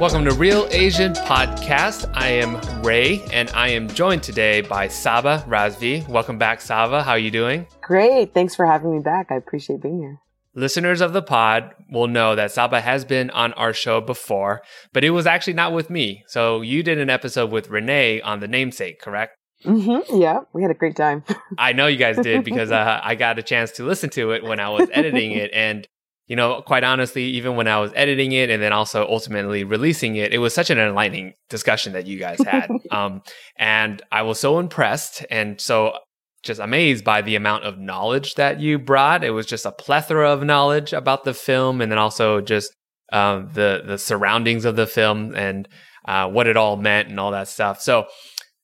Welcome to Reel Asian Podcast. I am Ray, and I am joined today by Saba Razvi. Welcome back, Saba. How are you doing? Great. Thanks for having me back. I appreciate being here. Listeners of the pod will know that Saba has been on our show before, but it was actually not with me. So you did an episode with Renee on the namesake, correct? Mm-hmm. Yeah, we had a great time. I know you guys did because uh, I got a chance to listen to it when I was editing it. And, you know, quite honestly, even when I was editing it and then also ultimately releasing it, it was such an enlightening discussion that you guys had. um, and I was so impressed. And so just amazed by the amount of knowledge that you brought. It was just a plethora of knowledge about the film, and then also just um, the the surroundings of the film and uh, what it all meant and all that stuff. So.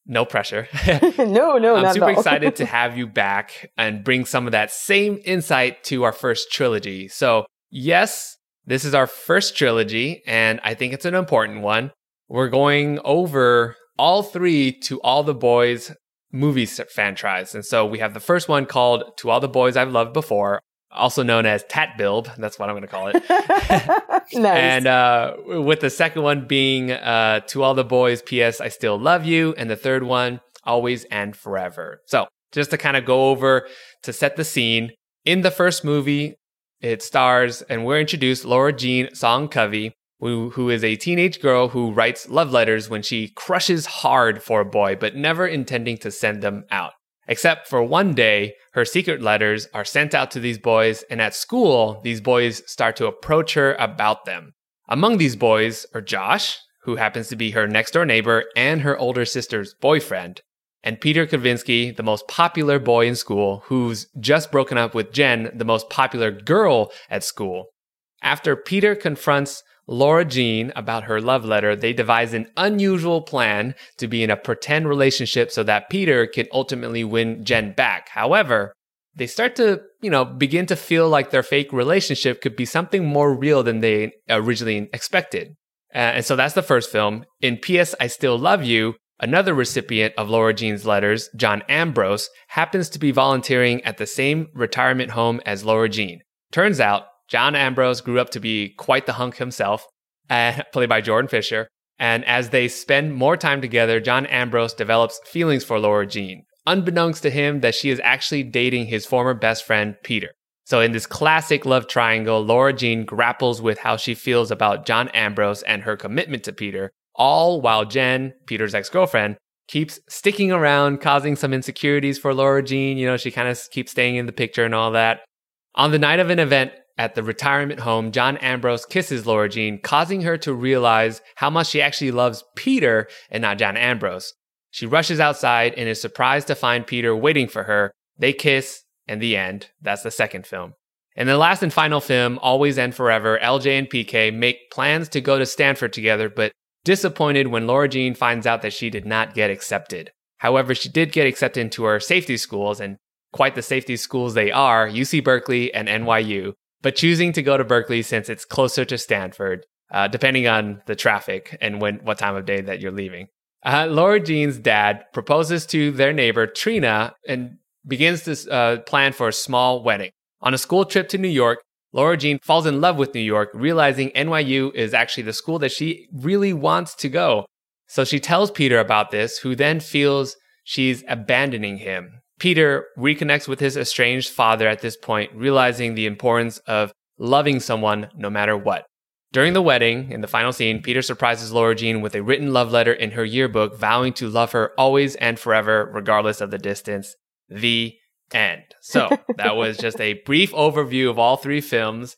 No pressure. no, no, I'm super excited to have you back and bring some of that same insight to our first trilogy. So, yes, this is our first trilogy, and I think it's an important one. We're going over all three to all the boys movie franchise. And so we have the first one called To All the Boys I've Loved Before, also known as Tat Build. That's what I'm going to call it. nice. And uh, with the second one being uh, To All the Boys, P.S. I Still Love You. And the third one, Always and Forever. So just to kind of go over to set the scene, in the first movie, it stars and we're introduced Laura Jean Song Covey, who, who is a teenage girl who writes love letters when she crushes hard for a boy, but never intending to send them out. Except for one day, her secret letters are sent out to these boys, and at school, these boys start to approach her about them. Among these boys are Josh, who happens to be her next door neighbor and her older sister's boyfriend, and Peter Kavinsky, the most popular boy in school, who's just broken up with Jen, the most popular girl at school. After Peter confronts Laura Jean about her love letter, they devise an unusual plan to be in a pretend relationship so that Peter can ultimately win Jen back. However, they start to, you know, begin to feel like their fake relationship could be something more real than they originally expected. Uh, and so that's the first film. In P.S. I Still Love You, another recipient of Laura Jean's letters, John Ambrose, happens to be volunteering at the same retirement home as Laura Jean. Turns out John Ambrose grew up to be quite the hunk himself, uh, played by Jordan Fisher. And as they spend more time together, John Ambrose develops feelings for Laura Jean, unbeknownst to him that she is actually dating his former best friend, Peter. So, in this classic love triangle, Laura Jean grapples with how she feels about John Ambrose and her commitment to Peter, all while Jen, Peter's ex girlfriend, keeps sticking around, causing some insecurities for Laura Jean. You know, she kind of keeps staying in the picture and all that. On the night of an event, at the retirement home, John Ambrose kisses Laura Jean, causing her to realize how much she actually loves Peter and not John Ambrose. She rushes outside and is surprised to find Peter waiting for her. They kiss, and the end. That's the second film. In the last and final film, Always and Forever, LJ and PK make plans to go to Stanford together, but disappointed when Laura Jean finds out that she did not get accepted. However, she did get accepted into her safety schools, and quite the safety schools they are UC Berkeley and NYU but choosing to go to Berkeley since it's closer to Stanford, uh, depending on the traffic and when what time of day that you're leaving. Uh, Laura Jean's dad proposes to their neighbor Trina and begins to uh, plan for a small wedding. On a school trip to New York, Laura Jean falls in love with New York, realizing NYU is actually the school that she really wants to go. So she tells Peter about this, who then feels she's abandoning him Peter reconnects with his estranged father at this point, realizing the importance of loving someone no matter what. During the wedding, in the final scene, Peter surprises Laura Jean with a written love letter in her yearbook, vowing to love her always and forever, regardless of the distance. The end. So that was just a brief overview of all three films.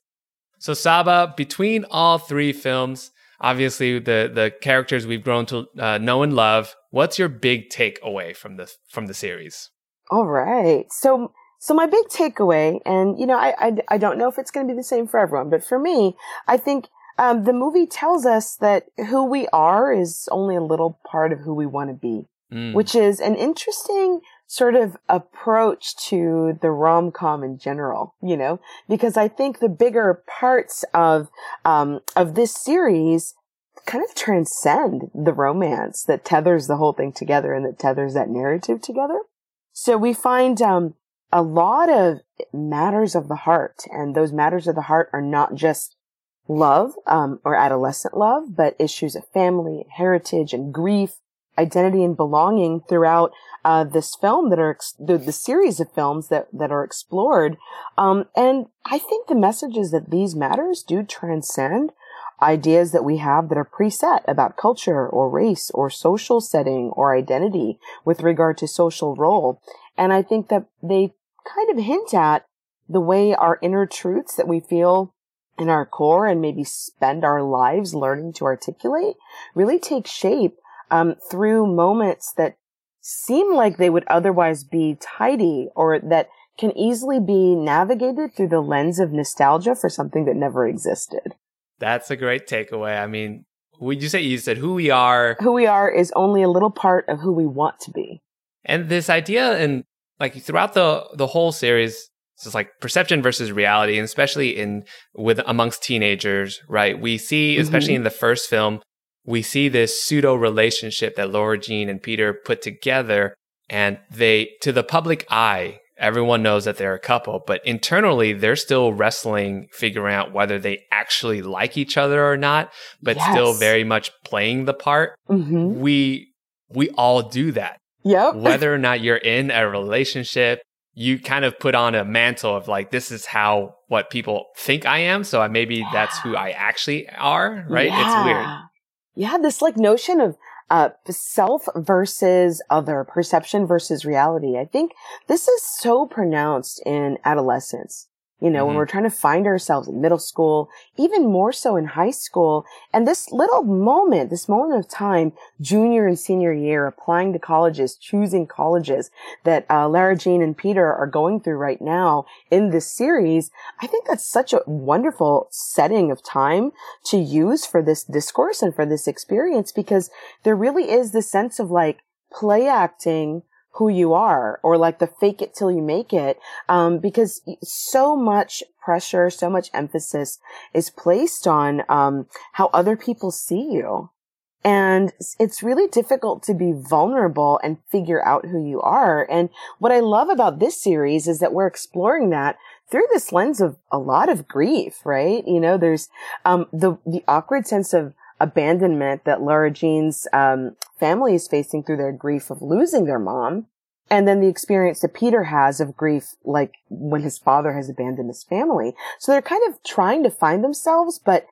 So Saba, between all three films, obviously the the characters we've grown to uh, know and love. What's your big takeaway from the from the series? All right. So, so my big takeaway, and you know, I, I, I don't know if it's going to be the same for everyone, but for me, I think um, the movie tells us that who we are is only a little part of who we want to be, mm. which is an interesting sort of approach to the rom com in general, you know, because I think the bigger parts of um, of this series kind of transcend the romance that tethers the whole thing together and that tethers that narrative together. So we find um, a lot of matters of the heart, and those matters of the heart are not just love um, or adolescent love, but issues of family, and heritage, and grief, identity, and belonging throughout uh, this film that are ex- the, the series of films that that are explored. Um, and I think the messages that these matters do transcend ideas that we have that are preset about culture or race or social setting or identity with regard to social role. And I think that they kind of hint at the way our inner truths that we feel in our core and maybe spend our lives learning to articulate really take shape um, through moments that seem like they would otherwise be tidy or that can easily be navigated through the lens of nostalgia for something that never existed. That's a great takeaway. I mean, would you say you said who we are? Who we are is only a little part of who we want to be. And this idea and like throughout the the whole series it's like perception versus reality, and especially in with amongst teenagers, right? We see, especially mm-hmm. in the first film, we see this pseudo relationship that Laura Jean and Peter put together, and they, to the public eye, everyone knows that they're a couple, but internally they're still wrestling, figuring out whether they actually like each other or not, but yes. still very much playing the part. Mm-hmm. We we all do that. Yep. Whether or not you're in a relationship, you kind of put on a mantle of like this is how what people think I am, so maybe yeah. that's who I actually are, right? Yeah. It's weird. Yeah, this like notion of uh, self versus other, perception versus reality. I think this is so pronounced in adolescence. You know, mm-hmm. when we're trying to find ourselves in middle school, even more so in high school. And this little moment, this moment of time, junior and senior year, applying to colleges, choosing colleges that uh, Lara Jean and Peter are going through right now in this series, I think that's such a wonderful setting of time to use for this discourse and for this experience because there really is this sense of like play acting who you are or like the fake it till you make it. Um, because so much pressure, so much emphasis is placed on, um, how other people see you. And it's really difficult to be vulnerable and figure out who you are. And what I love about this series is that we're exploring that through this lens of a lot of grief, right? You know, there's, um, the, the awkward sense of, abandonment that Laura Jean's um, family is facing through their grief of losing their mom. And then the experience that Peter has of grief, like when his father has abandoned his family. So they're kind of trying to find themselves, but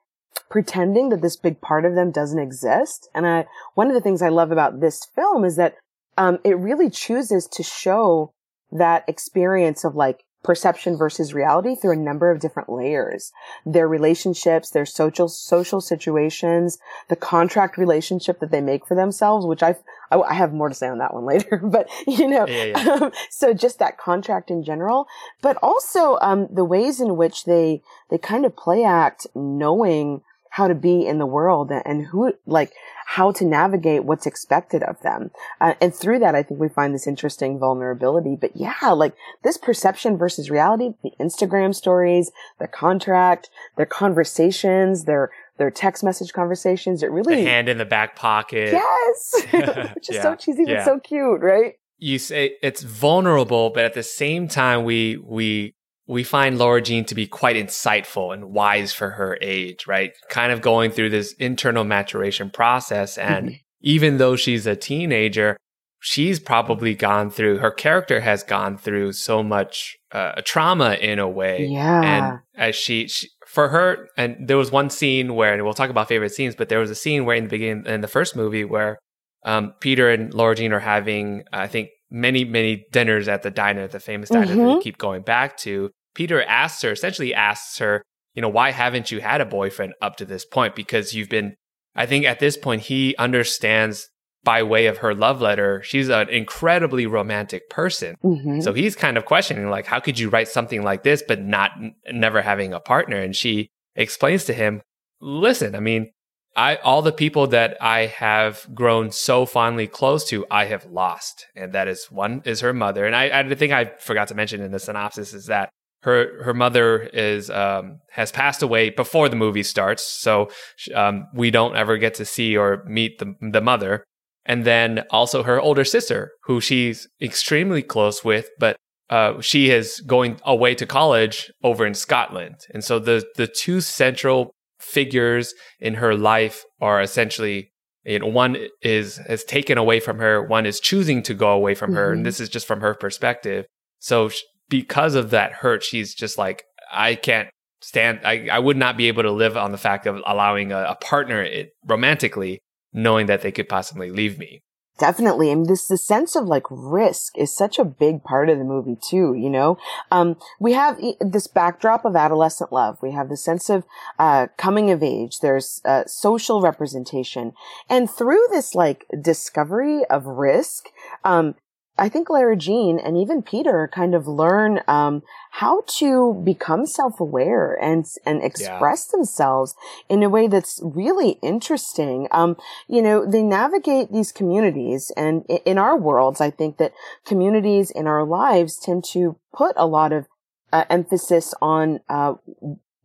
pretending that this big part of them doesn't exist. And I, one of the things I love about this film is that, um, it really chooses to show that experience of like perception versus reality through a number of different layers. Their relationships, their social, social situations, the contract relationship that they make for themselves, which I, I have more to say on that one later, but you know, yeah, yeah. Um, so just that contract in general, but also, um, the ways in which they, they kind of play act knowing how to be in the world and who, like, how to navigate what's expected of them. Uh, and through that, I think we find this interesting vulnerability. But yeah, like this perception versus reality, the Instagram stories, the contract, their conversations, their, their text message conversations, it really. The hand in the back pocket. Yes. Which is yeah. so cheesy, yeah. but so cute, right? You say it's vulnerable, but at the same time, we, we we find Laura Jean to be quite insightful and wise for her age, right? Kind of going through this internal maturation process. And mm-hmm. even though she's a teenager, she's probably gone through, her character has gone through so much uh, trauma in a way. Yeah. And as she, she, for her, and there was one scene where, and we'll talk about favorite scenes, but there was a scene where in the beginning, in the first movie, where um, Peter and Laura Jean are having, I think, many, many dinners at the diner, the famous diner mm-hmm. that they keep going back to. Peter asks her, essentially asks her, you know, why haven't you had a boyfriend up to this point? Because you've been, I think at this point, he understands by way of her love letter, she's an incredibly romantic person. Mm-hmm. So he's kind of questioning, like, how could you write something like this, but not never having a partner? And she explains to him, listen, I mean, I all the people that I have grown so fondly close to, I have lost, and that is one is her mother. And I, I think I forgot to mention in the synopsis is that her her mother is um, has passed away before the movie starts, so um, we don't ever get to see or meet the the mother. And then also her older sister, who she's extremely close with, but uh, she is going away to college over in Scotland. And so the the two central figures in her life are essentially you know, one is has taken away from her, one is choosing to go away from mm-hmm. her, and mm-hmm. this is just from her perspective. So because of that hurt, she's just like, I can't stand. I, I would not be able to live on the fact of allowing a, a partner it, romantically, knowing that they could possibly leave me. Definitely. And this, the sense of like risk is such a big part of the movie too, you know? Um, we have this backdrop of adolescent love. We have the sense of, uh, coming of age. There's, uh, social representation. And through this like discovery of risk, um, I think Lara Jean and even Peter kind of learn um, how to become self-aware and and express yeah. themselves in a way that's really interesting. Um, you know, they navigate these communities, and in our worlds, I think that communities in our lives tend to put a lot of uh, emphasis on uh,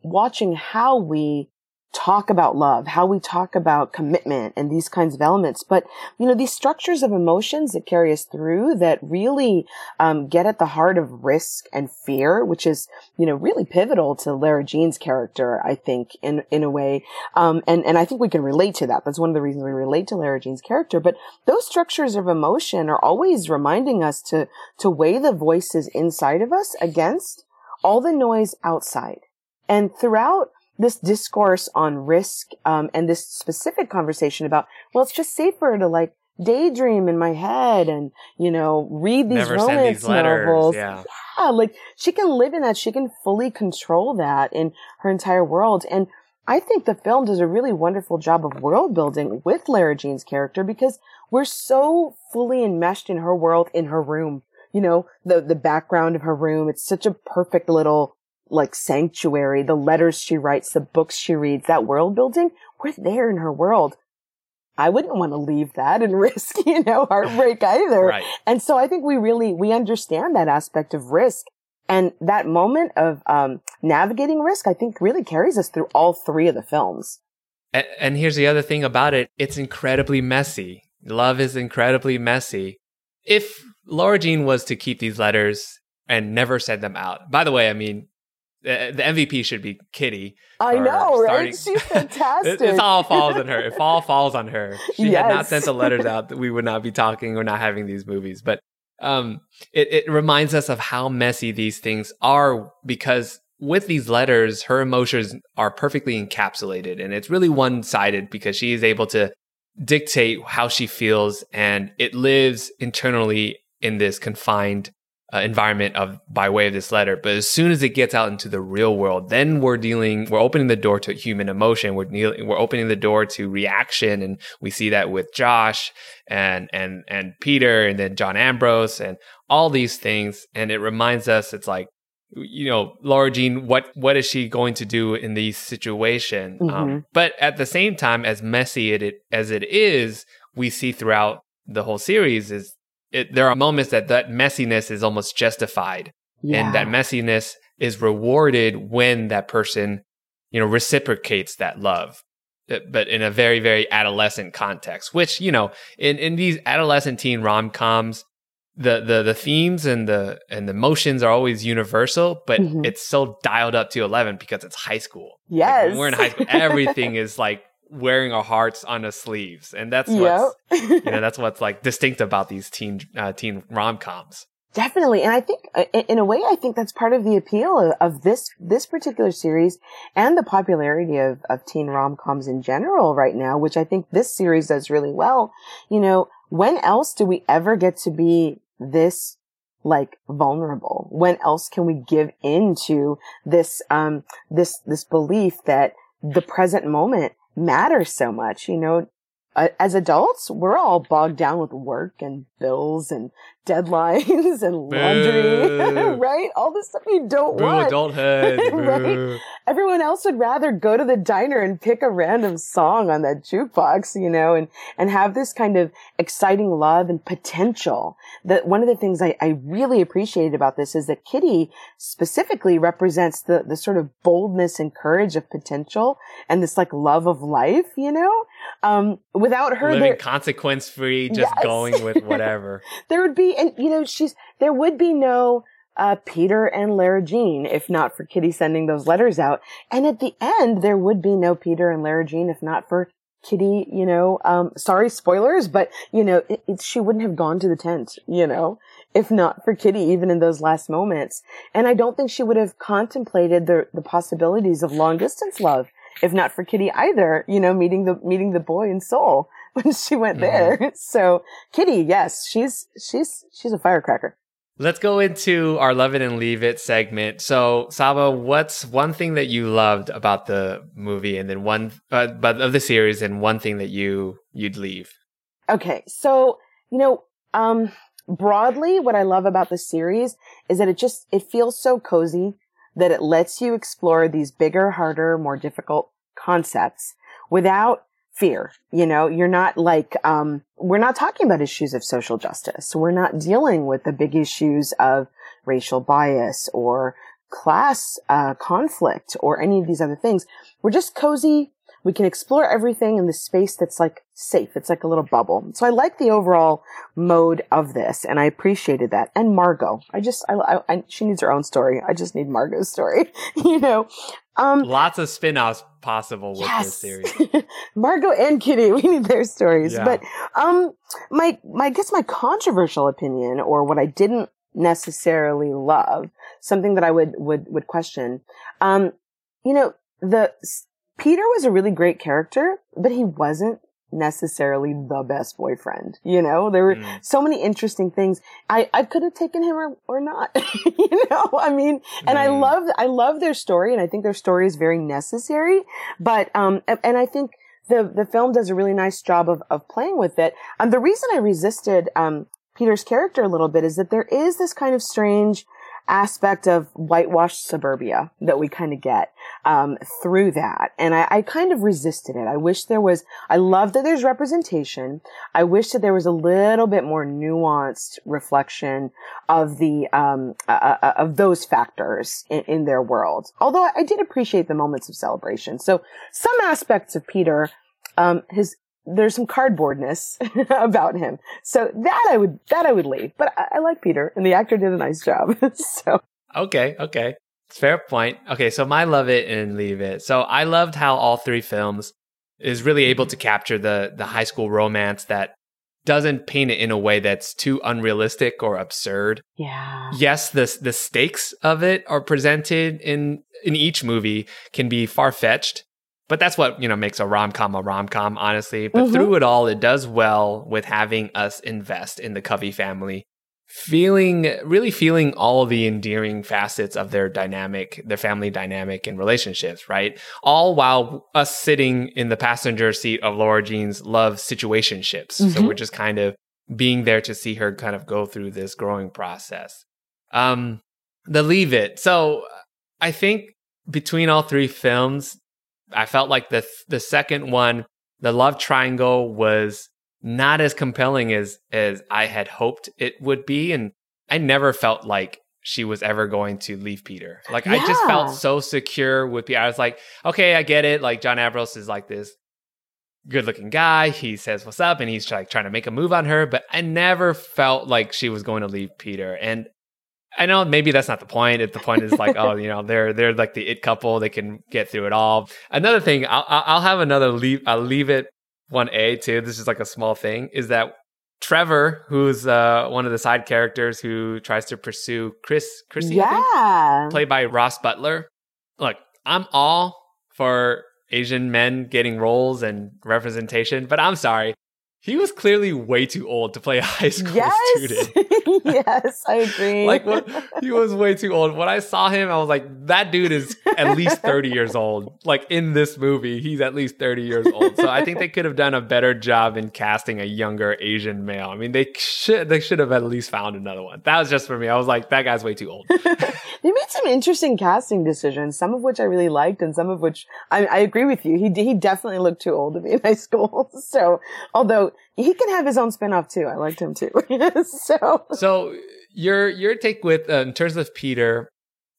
watching how we talk about love, how we talk about commitment and these kinds of elements. But, you know, these structures of emotions that carry us through that really, um, get at the heart of risk and fear, which is, you know, really pivotal to Lara Jean's character, I think, in, in a way. Um, and, and I think we can relate to that. That's one of the reasons we relate to Lara Jean's character. But those structures of emotion are always reminding us to, to weigh the voices inside of us against all the noise outside. And throughout this discourse on risk um, and this specific conversation about well it's just safer to like daydream in my head and you know read these Never romance these novels yeah. yeah like she can live in that she can fully control that in her entire world and I think the film does a really wonderful job of world building with Lara Jean's character because we're so fully enmeshed in her world in her room. You know, the, the background of her room. It's such a perfect little like sanctuary, the letters she writes, the books she reads, that world building, we're there in her world. I wouldn't want to leave that and risk, you know, heartbreak either. Right. And so I think we really, we understand that aspect of risk. And that moment of um, navigating risk, I think really carries us through all three of the films. And, and here's the other thing about it. It's incredibly messy. Love is incredibly messy. If Laura Jean was to keep these letters and never send them out, by the way, I mean, the, the MVP should be Kitty. I know, starting. right? She's fantastic. it, all falls on her. It all falls on her. She yes. had not sent the letters out, that we would not be talking or not having these movies. But um, it, it reminds us of how messy these things are because with these letters, her emotions are perfectly encapsulated, and it's really one sided because she is able to dictate how she feels, and it lives internally in this confined uh, environment of by way of this letter. But as soon as it gets out into the real world, then we're dealing, we're opening the door to human emotion. We're dealing, we're opening the door to reaction, and we see that with Josh and and and Peter, and then John Ambrose, and all these things. And it reminds us, it's like you know, Laura Jean, what what is she going to do in these situations? Um, mm-hmm. Um, but at the same time, as messy it, it as it is, we see throughout the whole series is it, there are moments that that messiness is almost justified yeah. and that messiness is rewarded when that person you know reciprocates that love uh, but in a very very adolescent context which you know in in these adolescent teen rom-coms the the the themes and the and the motions are always universal but mm-hmm. it's so dialed up to 11 because it's high school yes like we're in high school everything is like wearing our hearts on the sleeves, and that's what's you know that's what's like distinct about these teen uh, teen rom coms. Definitely, and I think uh, in a way, I think that's part of the appeal of, of this this particular series and the popularity of of teen rom coms in general right now, which I think this series does really well. You know, when else do we ever get to be this like vulnerable? When else can we give into this um this this belief that the present moment matters so much. You know, as adults, we're all bogged down with work and bills and deadlines and laundry, right? All the stuff you don't Boo, want. Adulthood. right? Everyone else would rather go to the diner and pick a random song on that jukebox, you know, and, and have this kind of exciting love and potential. That one of the things I, I really appreciated about this is that Kitty specifically represents the, the sort of boldness and courage of potential and this like love of life, you know? Um, without her, living consequence free, just yes. going with whatever. there would be, and you know, she's there would be no uh, Peter and Lara Jean, if not for Kitty sending those letters out. And at the end, there would be no Peter and Lara Jean if not for Kitty, you know, um, sorry, spoilers, but, you know, it, it, she wouldn't have gone to the tent, you know, if not for Kitty, even in those last moments. And I don't think she would have contemplated the, the possibilities of long distance love, if not for Kitty either, you know, meeting the, meeting the boy in Seoul when she went mm-hmm. there. So Kitty, yes, she's, she's, she's a firecracker. Let's go into our love it and leave it segment. So, Saba, what's one thing that you loved about the movie, and then one, uh, but of the series, and one thing that you you'd leave? Okay, so you know, um, broadly, what I love about the series is that it just it feels so cozy that it lets you explore these bigger, harder, more difficult concepts without fear. You know, you're not like, um, we're not talking about issues of social justice. We're not dealing with the big issues of racial bias or class, uh, conflict or any of these other things. We're just cozy. We can explore everything in the space that's like safe. It's like a little bubble. So I like the overall mode of this and I appreciated that. And Margot, I just, I, I, I she needs her own story. I just need Margot's story, you know? Um, Lots of spin-offs possible with yes. this series. Margot and Kitty, we need their stories. Yeah. But um, my my I guess my controversial opinion, or what I didn't necessarily love, something that I would would would question. Um, you know, the Peter was a really great character, but he wasn't necessarily the best boyfriend. You know, there were mm. so many interesting things. I, I could have taken him or, or not. you know, I mean, and mm. I love, I love their story and I think their story is very necessary. But, um, and, and I think the, the film does a really nice job of, of playing with it. And the reason I resisted, um, Peter's character a little bit is that there is this kind of strange, aspect of whitewashed suburbia that we kind of get um, through that. And I, I, kind of resisted it. I wish there was, I love that there's representation. I wish that there was a little bit more nuanced reflection of the, um, uh, uh, uh of those factors in, in their world. Although I did appreciate the moments of celebration. So some aspects of Peter, um, his there's some cardboardness about him. So that I would that I would leave. But I, I like Peter, and the actor did a nice job. so okay, okay, fair point. Okay, so my love it and leave it. So I loved how all three films is really able mm-hmm. to capture the the high school romance that doesn't paint it in a way that's too unrealistic or absurd. Yeah. Yes, the the stakes of it are presented in in each movie can be far fetched, but that's what you know makes a rom-com a rom-com honestly. But mm-hmm. through it all it does well with having us invest in the covey family feeling really feeling all the endearing facets of their dynamic their family dynamic and relationships right? All while us sitting in the passenger seat of laura jean's love situationships. Mm-hmm. so we're just kind of being there to see her kind of go through this growing process. Um the leave it. So i think between all three films I felt like the the second one, the love triangle was not as compelling as as I had hoped it would be, and I never felt like she was ever going to leave Peter. Like yeah. I just felt so secure with Peter. I was like, okay, I get it. Like John Ambrose is like this good looking guy. He says what's up and he's like trying to make a move on her, but I never felt like she was going to leave Peter. And I know maybe that's not the point. If the point is like, oh, you know, they're they're like the it couple, they can get through it all. Another thing, I'll I'll have another leave. I'll leave it one A too. This is like a small thing. Is that Trevor, who's uh, one of the side characters who tries to pursue Chris, Chrissy, yeah, played by Ross Butler. Look, I'm all for Asian men getting roles and representation, but I'm sorry, he was clearly way too old to play a high school yes! student. yes, I agree. like what, he was way too old. When I saw him, I was like, that dude is at least 30 years old. Like in this movie, he's at least 30 years old. So I think they could have done a better job in casting a younger Asian male. I mean, they should they should have at least found another one. That was just for me. I was like, that guy's way too old. they made some interesting casting decisions, some of which I really liked and some of which I, I agree with you. He he definitely looked too old to be in high school. So, although he can have his own spinoff too. I liked him too. so, so your your take with uh, in terms of Peter,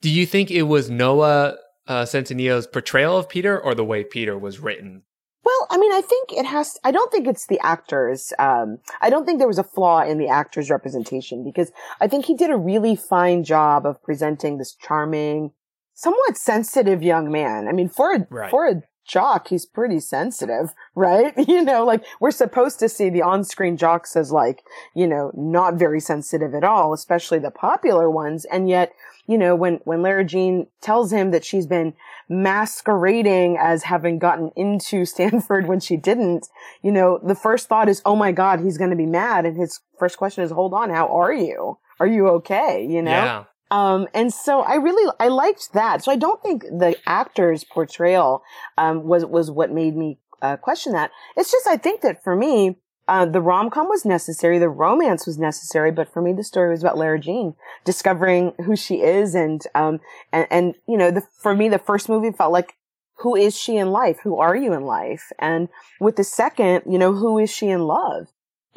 do you think it was Noah uh, Centineo's portrayal of Peter or the way Peter was written? Well, I mean, I think it has, I don't think it's the actors. Um, I don't think there was a flaw in the actor's representation because I think he did a really fine job of presenting this charming, somewhat sensitive young man. I mean, for a, right. for a jock, he's pretty sensitive, right? You know, like we're supposed to see the on-screen jocks as like, you know, not very sensitive at all, especially the popular ones. And yet, you know, when, when Lara Jean tells him that she's been masquerading as having gotten into Stanford when she didn't, you know, the first thought is, oh my God, he's going to be mad. And his first question is, hold on, how are you? Are you okay? You know? Yeah. Um, and so I really, I liked that. So I don't think the actor's portrayal, um, was, was what made me, uh, question that. It's just, I think that for me, uh, the rom com was necessary, the romance was necessary, but for me, the story was about Lara Jean discovering who she is, and um, and, and you know, the, for me, the first movie felt like who is she in life? Who are you in life? And with the second, you know, who is she in love?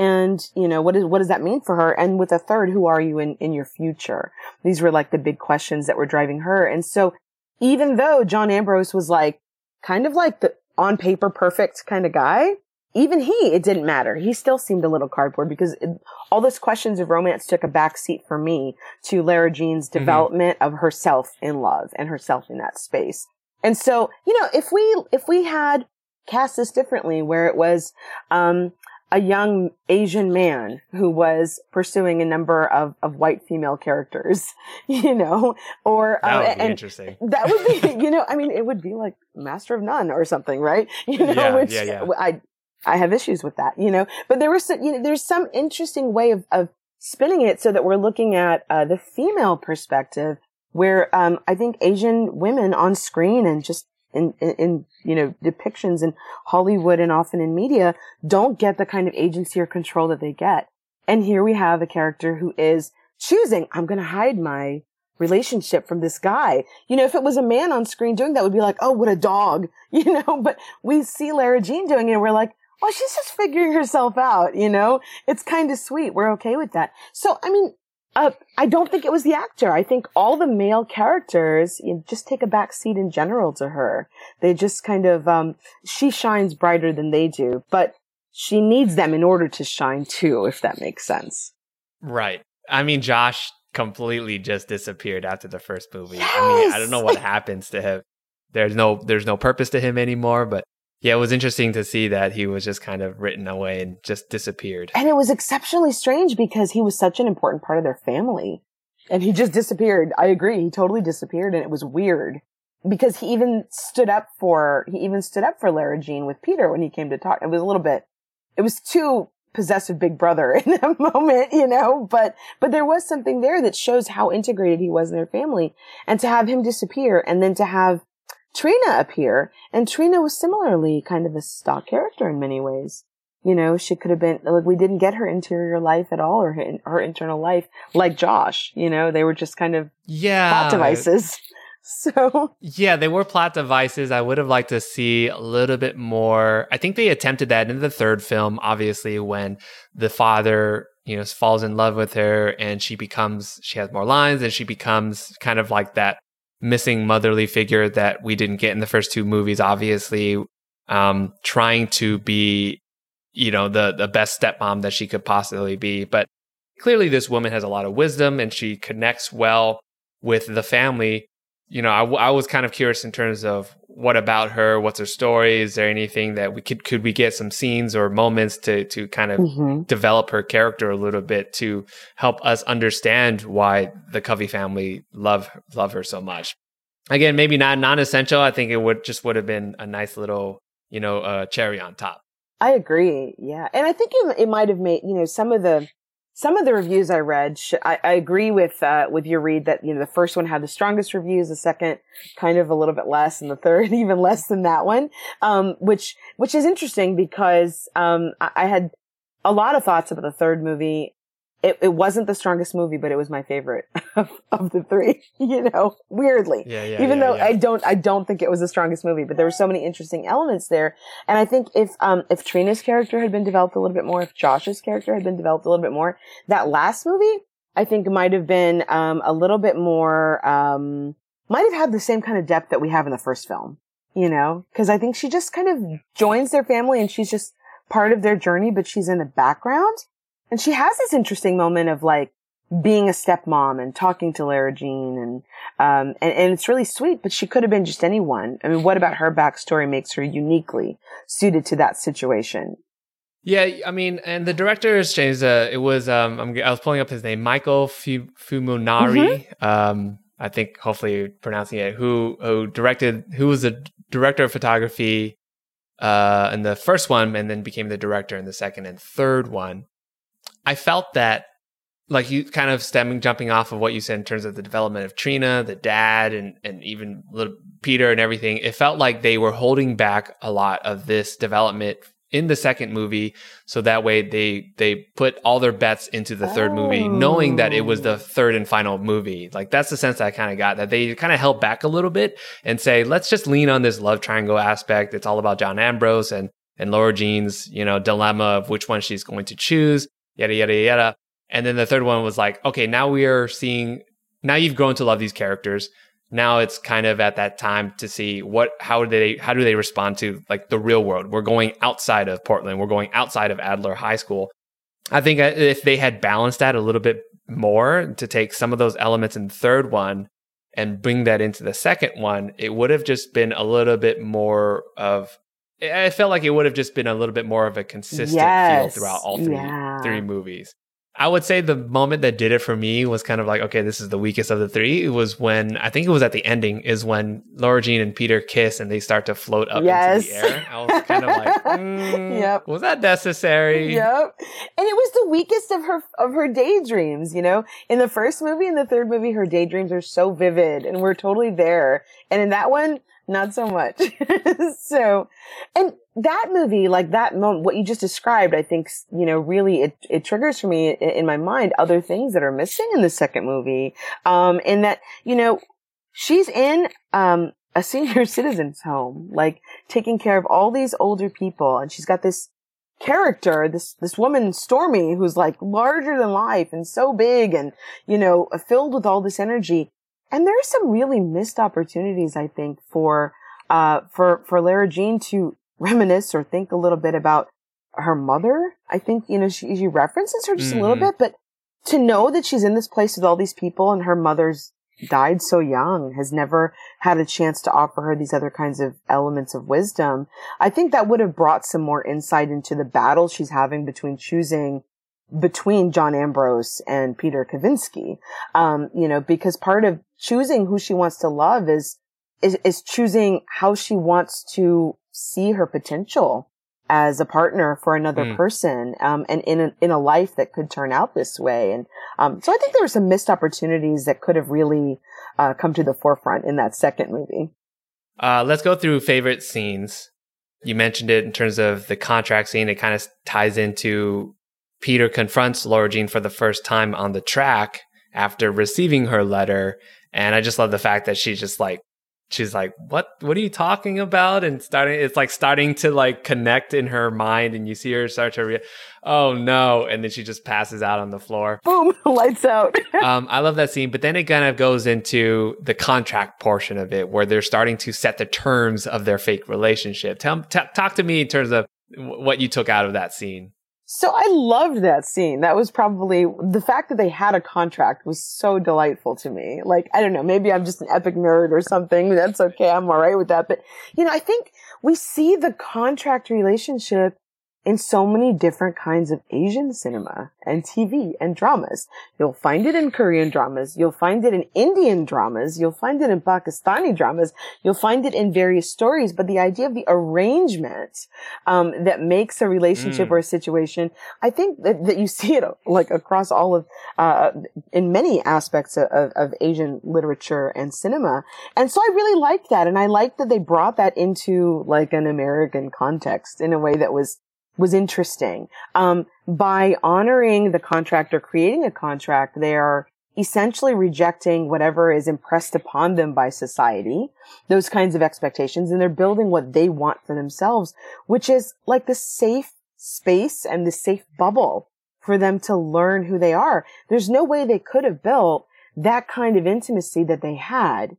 And, you know, what is, what does that mean for her? And with a third, who are you in, in your future? These were like the big questions that were driving her. And so even though John Ambrose was like, kind of like the on paper perfect kind of guy, even he, it didn't matter. He still seemed a little cardboard because it, all those questions of romance took a back seat for me to Lara Jean's mm-hmm. development of herself in love and herself in that space. And so, you know, if we, if we had cast this differently where it was, um, a young Asian man who was pursuing a number of, of white female characters, you know, or that would uh, be interesting. That would be, you know, I mean, it would be like Master of None or something, right? You know, yeah, which yeah, yeah. I I have issues with that, you know, but there was, some, you know, there's some interesting way of, of spinning it so that we're looking at uh, the female perspective where, um, I think Asian women on screen and just in, in, in, you know, depictions in Hollywood and often in media don't get the kind of agency or control that they get. And here we have a character who is choosing, I'm going to hide my relationship from this guy. You know, if it was a man on screen doing that, would be like, oh, what a dog, you know, but we see Lara Jean doing it and we're like, well, she's just figuring herself out, you know? It's kind of sweet. We're okay with that. So, I mean, uh, I don't think it was the actor. I think all the male characters you know, just take a back seat in general to her. They just kind of, um, she shines brighter than they do, but she needs them in order to shine too, if that makes sense. Right. I mean, Josh completely just disappeared after the first movie. Yes! I mean, I don't know what happens to him. There's no, there's no purpose to him anymore, but yeah, it was interesting to see that he was just kind of written away and just disappeared. And it was exceptionally strange because he was such an important part of their family. And he just disappeared. I agree. He totally disappeared and it was weird because he even stood up for, he even stood up for Lara Jean with Peter when he came to talk. It was a little bit, it was too possessive big brother in that moment, you know, but, but there was something there that shows how integrated he was in their family and to have him disappear and then to have Trina appear. And Trina was similarly kind of a stock character in many ways. You know, she could have been, like, we didn't get her interior life at all or her, her internal life like Josh. You know, they were just kind of yeah. plot devices. So yeah, they were plot devices. I would have liked to see a little bit more. I think they attempted that in the third film, obviously, when the father, you know, falls in love with her and she becomes, she has more lines and she becomes kind of like that missing motherly figure that we didn't get in the first two movies, obviously, um, trying to be, you know, the, the best stepmom that she could possibly be. But clearly, this woman has a lot of wisdom and she connects well with the family. You know, I, I was kind of curious in terms of what about her? What's her story? Is there anything that we could could we get some scenes or moments to to kind of mm-hmm. develop her character a little bit to help us understand why the Covey family love love her so much? Again, maybe not non essential. I think it would just would have been a nice little you know uh, cherry on top. I agree. Yeah, and I think it, it might have made you know some of the some of the reviews I read, I, I, agree with uh, with your read that you know the first one had the strongest reviews, the second kind of a little bit less, and the third even less than that one. Um, which which is interesting because um, I, I, had a lot of thoughts about the third movie, it, it wasn't the strongest movie, but it was my favorite of, of the three, you know, weirdly. Yeah, yeah, Even yeah, though yeah. I don't, I don't think it was the strongest movie, but there were so many interesting elements there. And I think if, um, if Trina's character had been developed a little bit more, if Josh's character had been developed a little bit more, that last movie, I think might have been, um, a little bit more, um, might have had the same kind of depth that we have in the first film. you know, because I think she just kind of joins their family and she's just part of their journey, but she's in the background. And she has this interesting moment of like being a stepmom and talking to Lara Jean and, um, and, and it's really sweet, but she could have been just anyone. I mean, what about her backstory makes her uniquely suited to that situation? Yeah, I mean, and the director has changed. Uh, it was um, I'm, i was pulling up his name, Michael Fimognari. Mm-hmm. Um, I think hopefully you're pronouncing it. Who who directed? Who was the director of photography uh, in the first one, and then became the director in the second and third one. I felt that, like you kind of stemming, jumping off of what you said in terms of the development of Trina, the dad, and and even little Peter and everything. It felt like they were holding back a lot of this development in the second movie so that way they they put all their bets into the third oh. movie knowing that it was the oh. third and final movie like that's the sense that i kind of got that they kind of held back a little bit and say let's just lean on this love triangle aspect it's all about john ambrose and and laura jean's you know dilemma of which one she's going to choose yada yada yada. And then the third one was like okay now we are seeing now you've grown to love these characters. Now it's kind of at that time to see what how do they how do they respond to like the real world? We're going outside of portland. We're going outside of adler high school. I think if they had balanced that a little bit more to take some of those elements in the third one and bring that into the second one it would have just been a little bit more of i felt like it would have just been a little bit more of a consistent yes. feel throughout all three yeah. three movies I would say the moment that did it for me was kind of like, okay, this is the weakest of the three. It was when I think it was at the ending is when Laura Jean and Peter kiss and they start to float up yes. into the air. I was kind of like, mm, yep. was that necessary? Yep. And it was the weakest of her of her daydreams. You know, in the first movie and the third movie, her daydreams are so vivid and we're totally there. And in that one, not so much. so, and that movie, like that moment, what you just described, I think, you know, really it, it triggers for me in, in my mind other things that are missing in the second movie. Um, in that, you know, she's in, um, a senior citizen's home, like taking care of all these older people. And she's got this character, this, this woman, Stormy, who's like larger than life and so big and, you know, filled with all this energy. And there are some really missed opportunities, I think, for, uh, for, for Lara Jean to reminisce or think a little bit about her mother. I think, you know, she, she references her just mm-hmm. a little mm-hmm. bit, but to know that she's in this place with all these people and her mother's died so young, has never had a chance to offer her these other kinds of elements of wisdom. I think that would have brought some more insight into the battle she's having between choosing between John Ambrose and Peter Kavinsky. Um, you know, because part of choosing who she wants to love is, is, is choosing how she wants to see her potential as a partner for another mm. person, um, and in a, in a life that could turn out this way. And, um, so I think there were some missed opportunities that could have really, uh, come to the forefront in that second movie. Uh, let's go through favorite scenes. You mentioned it in terms of the contract scene. It kind of ties into Peter confronts Laura Jean for the first time on the track after receiving her letter. And I just love the fact that she's just like, she's like, what, what are you talking about? And starting, it's like starting to like connect in her mind. And you see her start to, re- oh no. And then she just passes out on the floor. Boom, lights out. um, I love that scene. But then it kind of goes into the contract portion of it where they're starting to set the terms of their fake relationship. Tell, t- talk to me in terms of what you took out of that scene. So I loved that scene. That was probably the fact that they had a contract was so delightful to me. Like, I don't know, maybe I'm just an epic nerd or something. That's okay. I'm all right with that. But, you know, I think we see the contract relationship in so many different kinds of Asian cinema and TV and dramas. You'll find it in Korean dramas. You'll find it in Indian dramas. You'll find it in Pakistani dramas. You'll find it in various stories. But the idea of the arrangement um, that makes a relationship mm. or a situation, I think that, that, you see it like across all of, uh, in many aspects of, of Asian literature and cinema. And so I really liked that. And I liked that they brought that into like an American context in a way that was was interesting. Um, by honoring the contract or creating a contract, they are essentially rejecting whatever is impressed upon them by society, those kinds of expectations, and they're building what they want for themselves, which is like the safe space and the safe bubble for them to learn who they are. There's no way they could have built that kind of intimacy that they had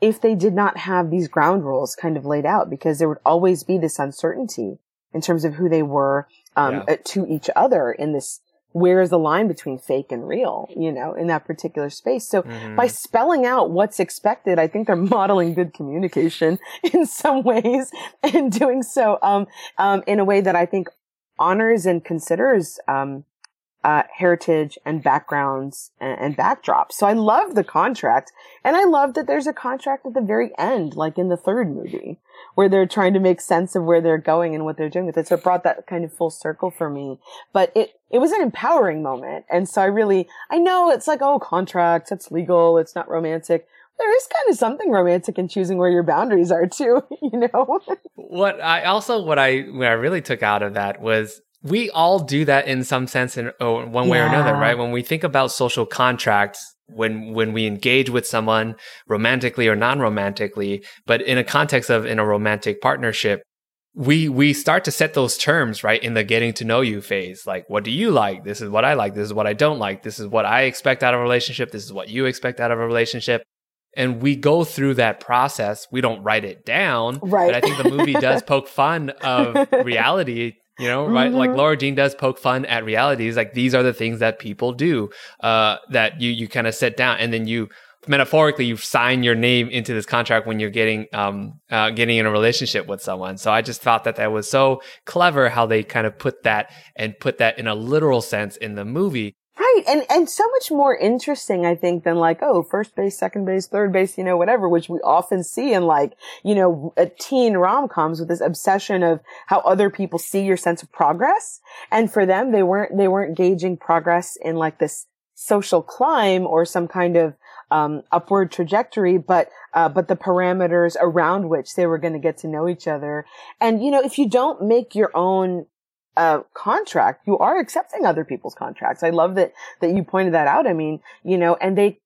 if they did not have these ground rules kind of laid out because there would always be this uncertainty in terms of who they were um, yeah. to each other in this where is the line between fake and real, you know, in that particular space. So mm-hmm. by spelling out what's expected, I think they're modeling good communication in some ways and doing so, um, um, in a way that I think honors and considers, um, uh, heritage and backgrounds and, and backdrops. So I love the contract and I love that there's a contract at the very end, like in the third movie where they're trying to make sense of where they're going and what they're doing with it. So it brought that kind of full circle for me, but it, it was an empowering moment. And so I really, I know it's like, oh, contracts, it's legal, it's not romantic. There is kind of something romantic in choosing where your boundaries are too, you know? what I also, what I, what I really took out of that was we all do that in some sense in oh, one way yeah. or another, right? When we think about social contracts, when when we engage with someone romantically or non-romantically, but in a context of in a romantic partnership, we we start to set those terms right in the getting to know you phase. Like what do you like? This is what i like. This is what i don't like. This is what i expect out of a relationship. This is what you expect out of a relationship. And we go through that process. We don't write it down right but i think the movie does poke fun of reality you know, right? Mm-hmm. Like Lara Jean does poke fun at realities. Like these are the things that people do. Uh, that you you kind of sit down and then you metaphorically you sign your name into this contract when you're getting um uh, getting in a relationship with someone. So I just thought that that was so clever how they kind of put that and put that in a literal sense in the movie. And, and so much more interesting, I think, than like, oh, first base, second base, third base, you know, whatever, which we often see in like, you know, a teen rom-coms with this obsession of how other people see your sense of progress. And for them, they weren't, they weren't gauging progress in like this social climb or some kind of, um, upward trajectory, but, uh, but the parameters around which they were going to get to know each other. And, you know, if you don't make your own a contract, you are accepting other people's contracts. I love that, that you pointed that out. I mean, you know, and they,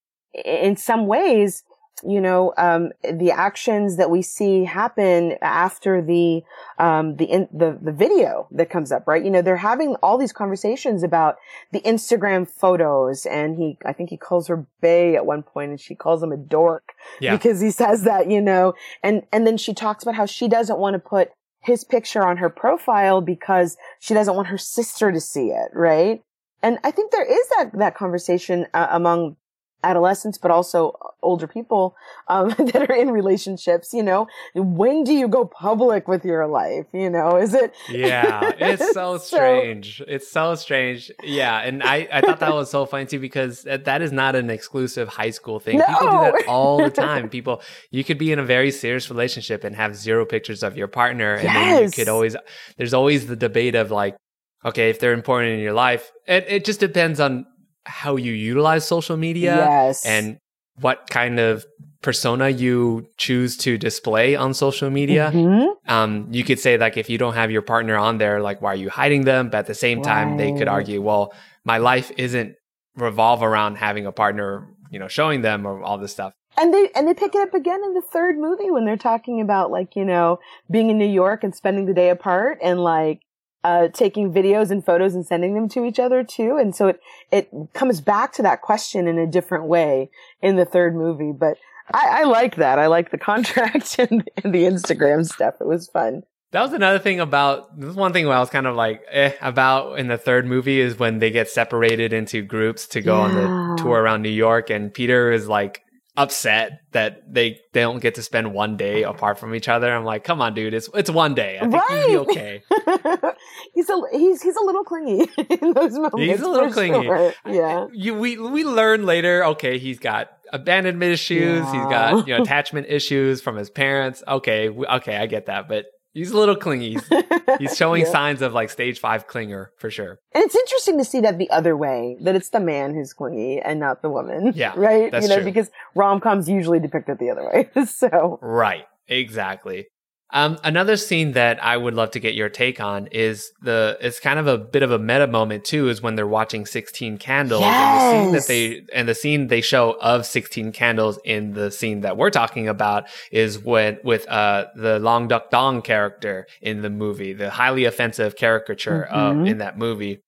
in some ways, you know, um, the actions that we see happen after the, um, the, in, the, the video that comes up, right? You know, they're having all these conversations about the Instagram photos and he, I think he calls her Bay at one point and she calls him a dork yeah. because he says that, you know, and, and then she talks about how she doesn't want to put his picture on her profile because she doesn't want her sister to see it, right? And I think there is that, that conversation uh, among adolescents, but also older people um, that are in relationships. You know, when do you go public with your life? You know, is it? yeah, it's so strange. so, it's so strange. Yeah, and I I thought that was so funny too because that is not an exclusive high school thing. No. People do that all the time. People, you could be in a very serious relationship and have zero pictures of your partner, and yes. then you could always. There's always the debate of like okay, if they're important in your life, it, it just depends on how you utilize social media yes. and what kind of persona you choose to display on social media. Mm-hmm. Um, you could say like if you don't have your partner on there, like why are you hiding them? But at the same time, they could argue, well, my life isn't revolve around having a partner, you know, showing them or all this stuff. And they and they pick it up again in the third movie when they're talking about like you know being in New York and spending the day apart and like uh, taking videos and photos and sending them to each other too. And so it, it comes back to that question in a different way in the third movie. But I, I like that. I like the contract and, and, the Instagram stuff. It was fun. That was another thing about this one thing where I was kind of like eh, about in the third movie is when they get separated into groups to go yeah. on the tour around New York and Peter is like upset that they they don't get to spend one day apart from each other. I'm like, come on, dude, it's it's one day. I think right. you'll be okay. he's a he's he's a little clingy in those moments. He's a little clingy. Sure. Yeah. You we we learn later. Okay, he's got abandonment issues. Yeah. He's got you know attachment issues from his parents. Okay, okay, I get that, but He's a little clingy. He's, he's showing yeah. signs of like stage five clinger for sure. And it's interesting to see that the other way, that it's the man who's clingy and not the woman. Yeah. Right? you know, true. because rom coms usually depict it the other way. so. Right. Exactly. Um, another scene that I would love to get your take on is the it's kind of a bit of a meta moment too is when they're watching 16 candles yes! and the scene that they and the scene they show of 16 candles in the scene that we're talking about is when with uh the Long Duck Dong character in the movie the highly offensive caricature mm-hmm. of in that movie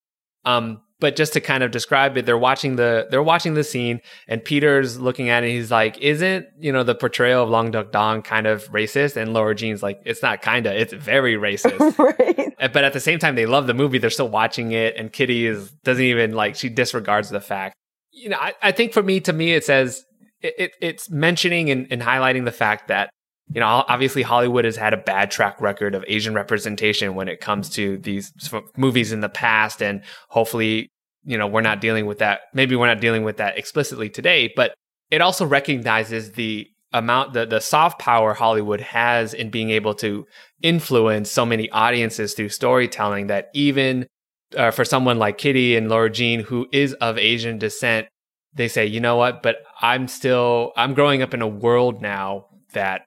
um but just to kind of describe it, they're watching the they're watching the scene, and Peter's looking at it. he's like, "Isn't you know the portrayal of Long Duck Dong kind of racist?" And Lara Jean's like, "It's not kinda, it's very racist." right. But at the same time, they love the movie. They're still watching it, and Kitty is doesn't even like she disregards the fact. You know, I, I think for me, to me, it says it, it it's mentioning and, and highlighting the fact that you know, obviously Hollywood has had a bad track record of Asian representation when it comes to these movies in the past. And hopefully, you know, we're not dealing with that. Maybe we're not dealing with that explicitly today, but it also recognizes the amount, the, the soft power Hollywood has in being able to influence so many audiences through storytelling that even uh, for someone like Kitty and Lara Jean, who is of Asian descent, they say, you know what, but I'm still, I'm growing up in a world now that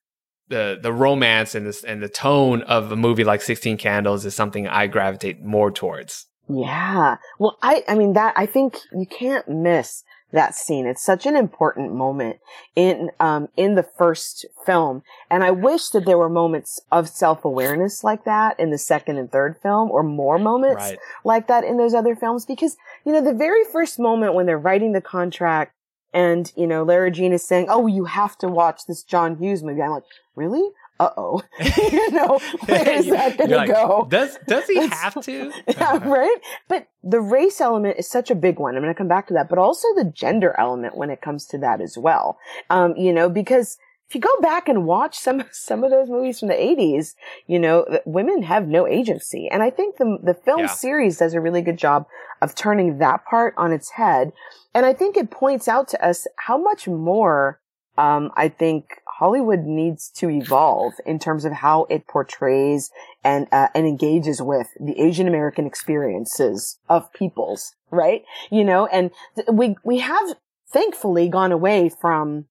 the the romance and this and the tone of a movie like 16 candles is something i gravitate more towards yeah well i i mean that i think you can't miss that scene it's such an important moment in um in the first film and i wish that there were moments of self-awareness like that in the second and third film or more moments right. like that in those other films because you know the very first moment when they're writing the contract and, you know, Lara Jean is saying, Oh, you have to watch this John Hughes movie. I'm like, really? Uh oh. you know, where is that going like, to go? Does, does he have to? yeah, right? But the race element is such a big one. I'm going to come back to that, but also the gender element when it comes to that as well. Um, you know, because if you go back and watch some some of those movies from the 80s, you know, women have no agency. And I think the the film yeah. series does a really good job of turning that part on its head. And I think it points out to us how much more um, I think Hollywood needs to evolve in terms of how it portrays and uh, and engages with the Asian American experiences of peoples, right? You know, and th- we we have thankfully gone away from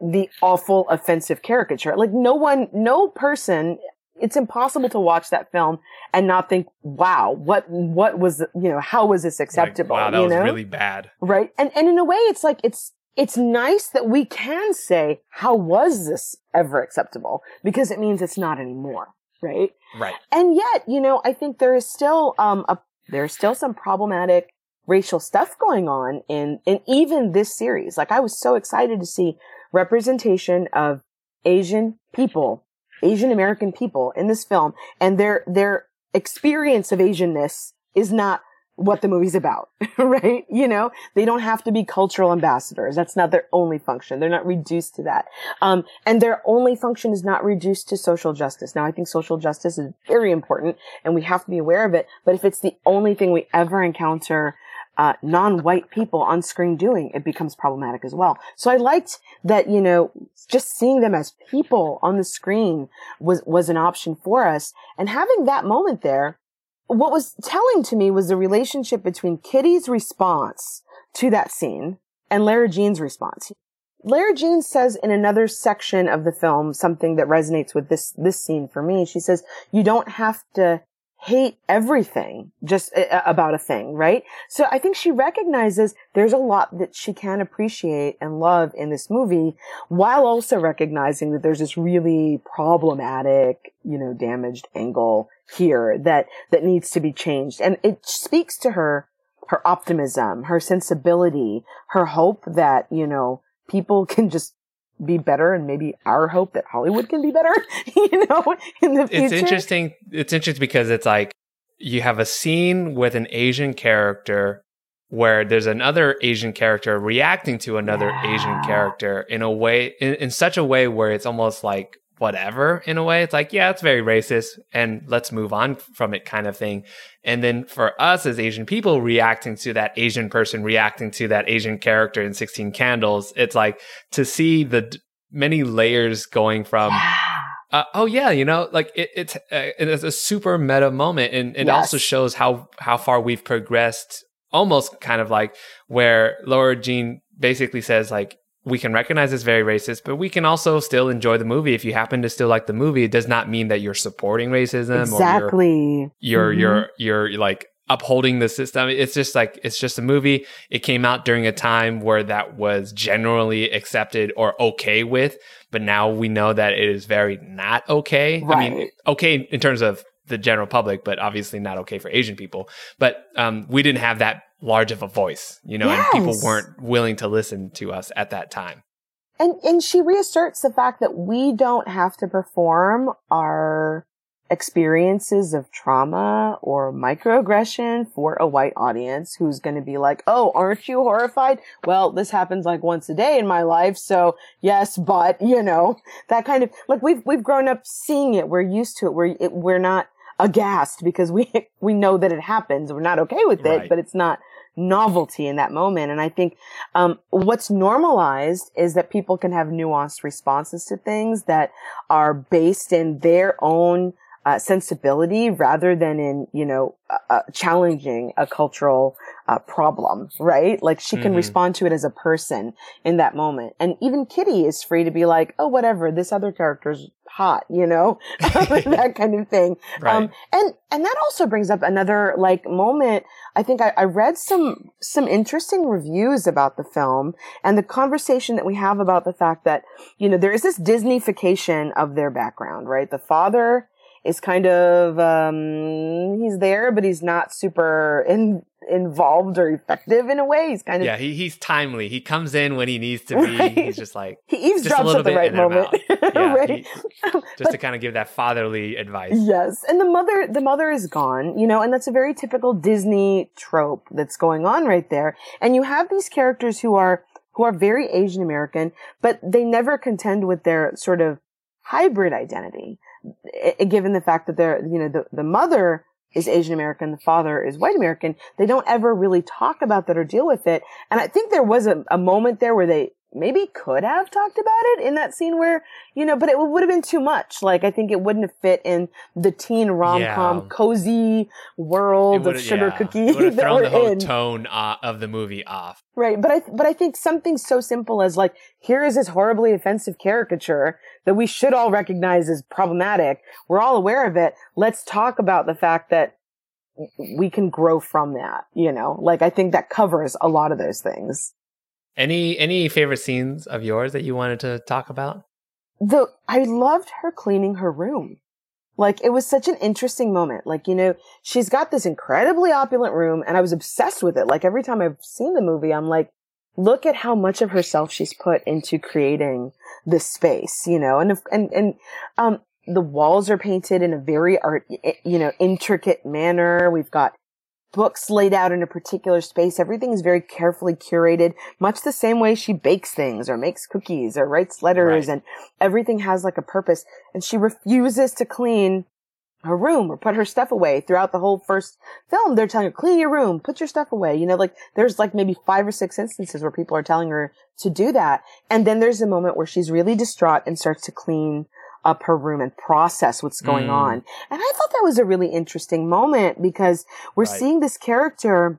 the awful offensive caricature. Like no one, no person, it's impossible to watch that film and not think, wow, what, what was, you know, how was this acceptable? Like, wow, that you was know? really bad. Right. And, and in a way, it's like, it's, it's nice that we can say, how was this ever acceptable? Because it means it's not anymore. Right. Right. And yet, you know, I think there is still, um, a, there's still some problematic racial stuff going on in, in even this series. Like I was so excited to see representation of Asian people, Asian American people in this film and their, their experience of Asianness is not what the movie's about, right? You know, they don't have to be cultural ambassadors. That's not their only function. They're not reduced to that. Um, and their only function is not reduced to social justice. Now, I think social justice is very important and we have to be aware of it. But if it's the only thing we ever encounter uh, non-white people on screen doing, it becomes problematic as well. So I liked that, you know, just seeing them as people on the screen was, was an option for us. And having that moment there, what was telling to me was the relationship between Kitty's response to that scene and Lara Jean's response. Lara Jean says in another section of the film something that resonates with this, this scene for me. She says, you don't have to hate everything just uh, about a thing, right? So I think she recognizes there's a lot that she can appreciate and love in this movie while also recognizing that there's this really problematic, you know, damaged angle here that, that needs to be changed. And it speaks to her, her optimism, her sensibility, her hope that, you know, people can just be better and maybe our hope that Hollywood can be better, you know, in the future. It's interesting. It's interesting because it's like you have a scene with an Asian character where there's another Asian character reacting to another yeah. Asian character in a way, in, in such a way where it's almost like whatever in a way. It's like, yeah, it's very racist and let's move on from it kind of thing. And then for us as Asian people reacting to that Asian person reacting to that Asian character in 16 Candles, it's like to see the d- many layers going from, uh, oh yeah, you know, like it, it's, uh, it's a super meta moment. And it yes. also shows how, how far we've progressed almost kind of like where Lara Jean basically says like, we can recognize it's very racist, but we can also still enjoy the movie. If you happen to still like the movie, it does not mean that you're supporting racism exactly. or you're you're, mm-hmm. you're you're like upholding the system. It's just like it's just a movie. It came out during a time where that was generally accepted or okay with, but now we know that it is very not okay. Right. I mean, okay in terms of the general public, but obviously not okay for Asian people. But um, we didn't have that large of a voice, you know, Yes. and people weren't willing to listen to us at that time. And and she reasserts the fact that we don't have to perform our experiences of trauma or microaggression for a white audience who's going to be like, "Oh, aren't you horrified?" Well, this happens like once a day in my life, so yes, but you know that kind of like we've we've grown up seeing it. We're used to it. We're it, we're not aghast because we we know that it happens. We're not okay with it, Right. but it's not novelty in that moment. And I think um, what's normalized is that people can have nuanced responses to things that are based in their own uh, sensibility rather than in, you know, uh, challenging a cultural uh, problem, right? Like she can Mhm. respond to it as a person in that moment. And even Kitty is free to be like, oh, whatever, this other character's hot, you know, that kind of thing. Right. Um, and, and that also brings up another like moment. I think I, I read some, some interesting reviews about the film and the conversation that we have about the fact that, you know, there is this Disneyfication of their background, right? The father is kind of, um, he's there, but he's not super in, involved or effective in a way. He's kind of, yeah, he, he's timely. He comes in when he needs to be. Right. He's just like, he eavesdrops at the right moment. Yeah, right. he- just to kind of give that fatherly advice. Yes, and the mother the mother is gone, you know, and that's a very typical Disney trope that's going on right there. And you have these characters who are who are very Asian American, but they never contend with their sort of hybrid identity, I- given the fact that they're, you know, the, the mother is Asian American, the father is white American. They don't ever really talk about that or deal with it. And I think there was a, a moment there where they maybe could have talked about it in that scene where, you know, but it would have been too much. Like, I think it wouldn't have fit in the teen rom-com Yeah. cozy world of sugar yeah, cookie it would have that thrown we're the whole in. tone uh, of the movie off. Right. But I, but I think something so simple as like, here is this horribly offensive caricature that we should all recognize as problematic. We're all aware of it. Let's talk about the fact that we can grow from that, you know, like I think that covers a lot of those things. Any any favorite scenes of yours that you wanted to talk about? the I loved her cleaning her room. Like it was such an interesting moment. Like, you know, she's got this incredibly opulent room and I was obsessed with it. Like every time I've seen the movie, I'm like, look at how much of herself she's put into creating this space, you know, and, if- and, and, um, the walls are painted in a very art, you know, intricate manner. We've got books laid out in a particular space. Everything is very carefully curated, much the same way she bakes things or makes cookies or writes letters Right. and everything has like a purpose. And she refuses to clean her room or put her stuff away throughout the whole first film. They're telling her, clean your room, put your stuff away. You know, like there's like maybe five or six instances where people are telling her to do that. And then there's a moment where she's really distraught and starts to clean up her room and process what's going Mm. on. And I thought that was a really interesting moment because we're Right. seeing this character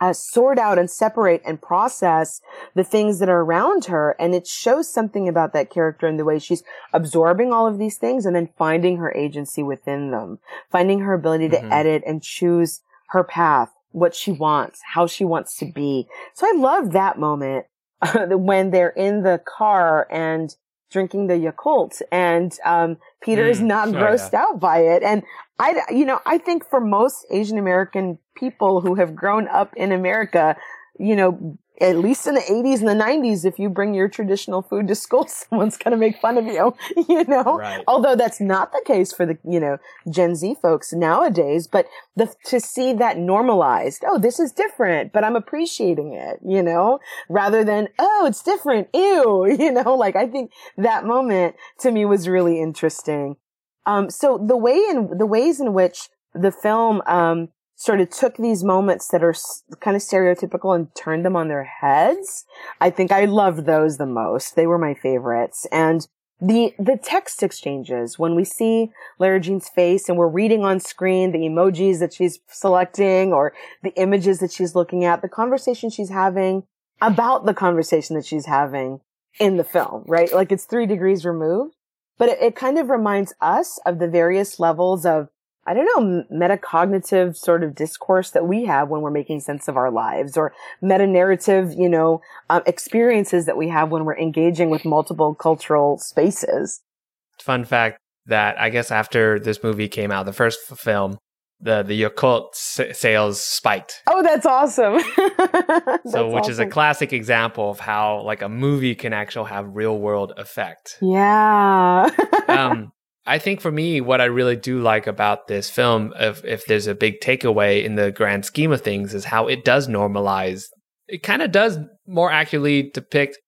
uh, sort out and separate and process the things that are around her. And it shows something about that character and the way she's absorbing all of these things and then finding her agency within them, finding her ability to Mhm. edit and choose her path, what she wants, how she wants to be. So I love that moment when they're in the car and drinking the Yakult and, um, Peter is Mm. not Oh, grossed out by it. And I, you know, I think for most Asian American people who have grown up in America, you know, at least in the 80s and the 90s, if you bring your traditional food to school, someone's going to make fun of you, you know? Right. Although that's not the case for the, you know, Gen Z folks nowadays, but the, to see that normalized, oh, this is different, but I'm appreciating it, you know, rather than, oh, it's different, ew, you know, like I think that moment to me was really interesting. Um, so the way in, the ways in which the film, um, sort of took these moments that are kind of stereotypical and turned them on their heads. I think I loved those the most. They were my favorites. And the, the text exchanges, when we see Lara Jean's face and we're reading on screen the emojis that she's selecting or the images that she's looking at, the conversation she's having about the conversation that she's having in the film, right? Like it's three degrees removed, but it, it kind of reminds us of the various levels of I don't know, metacognitive sort of discourse that we have when we're making sense of our lives or meta narrative, you know, um, experiences that we have when we're engaging with multiple cultural spaces. Fun fact that I guess after this movie came out, the first film, the the s- sales spiked. Oh, that's awesome. that's so, which awesome. is a classic example of how like a movie can actually have real world effect. Yeah. um, I think for me, what I really do like about this film, if if there's a big takeaway in the grand scheme of things, is how it does normalize. It kind of does more accurately depict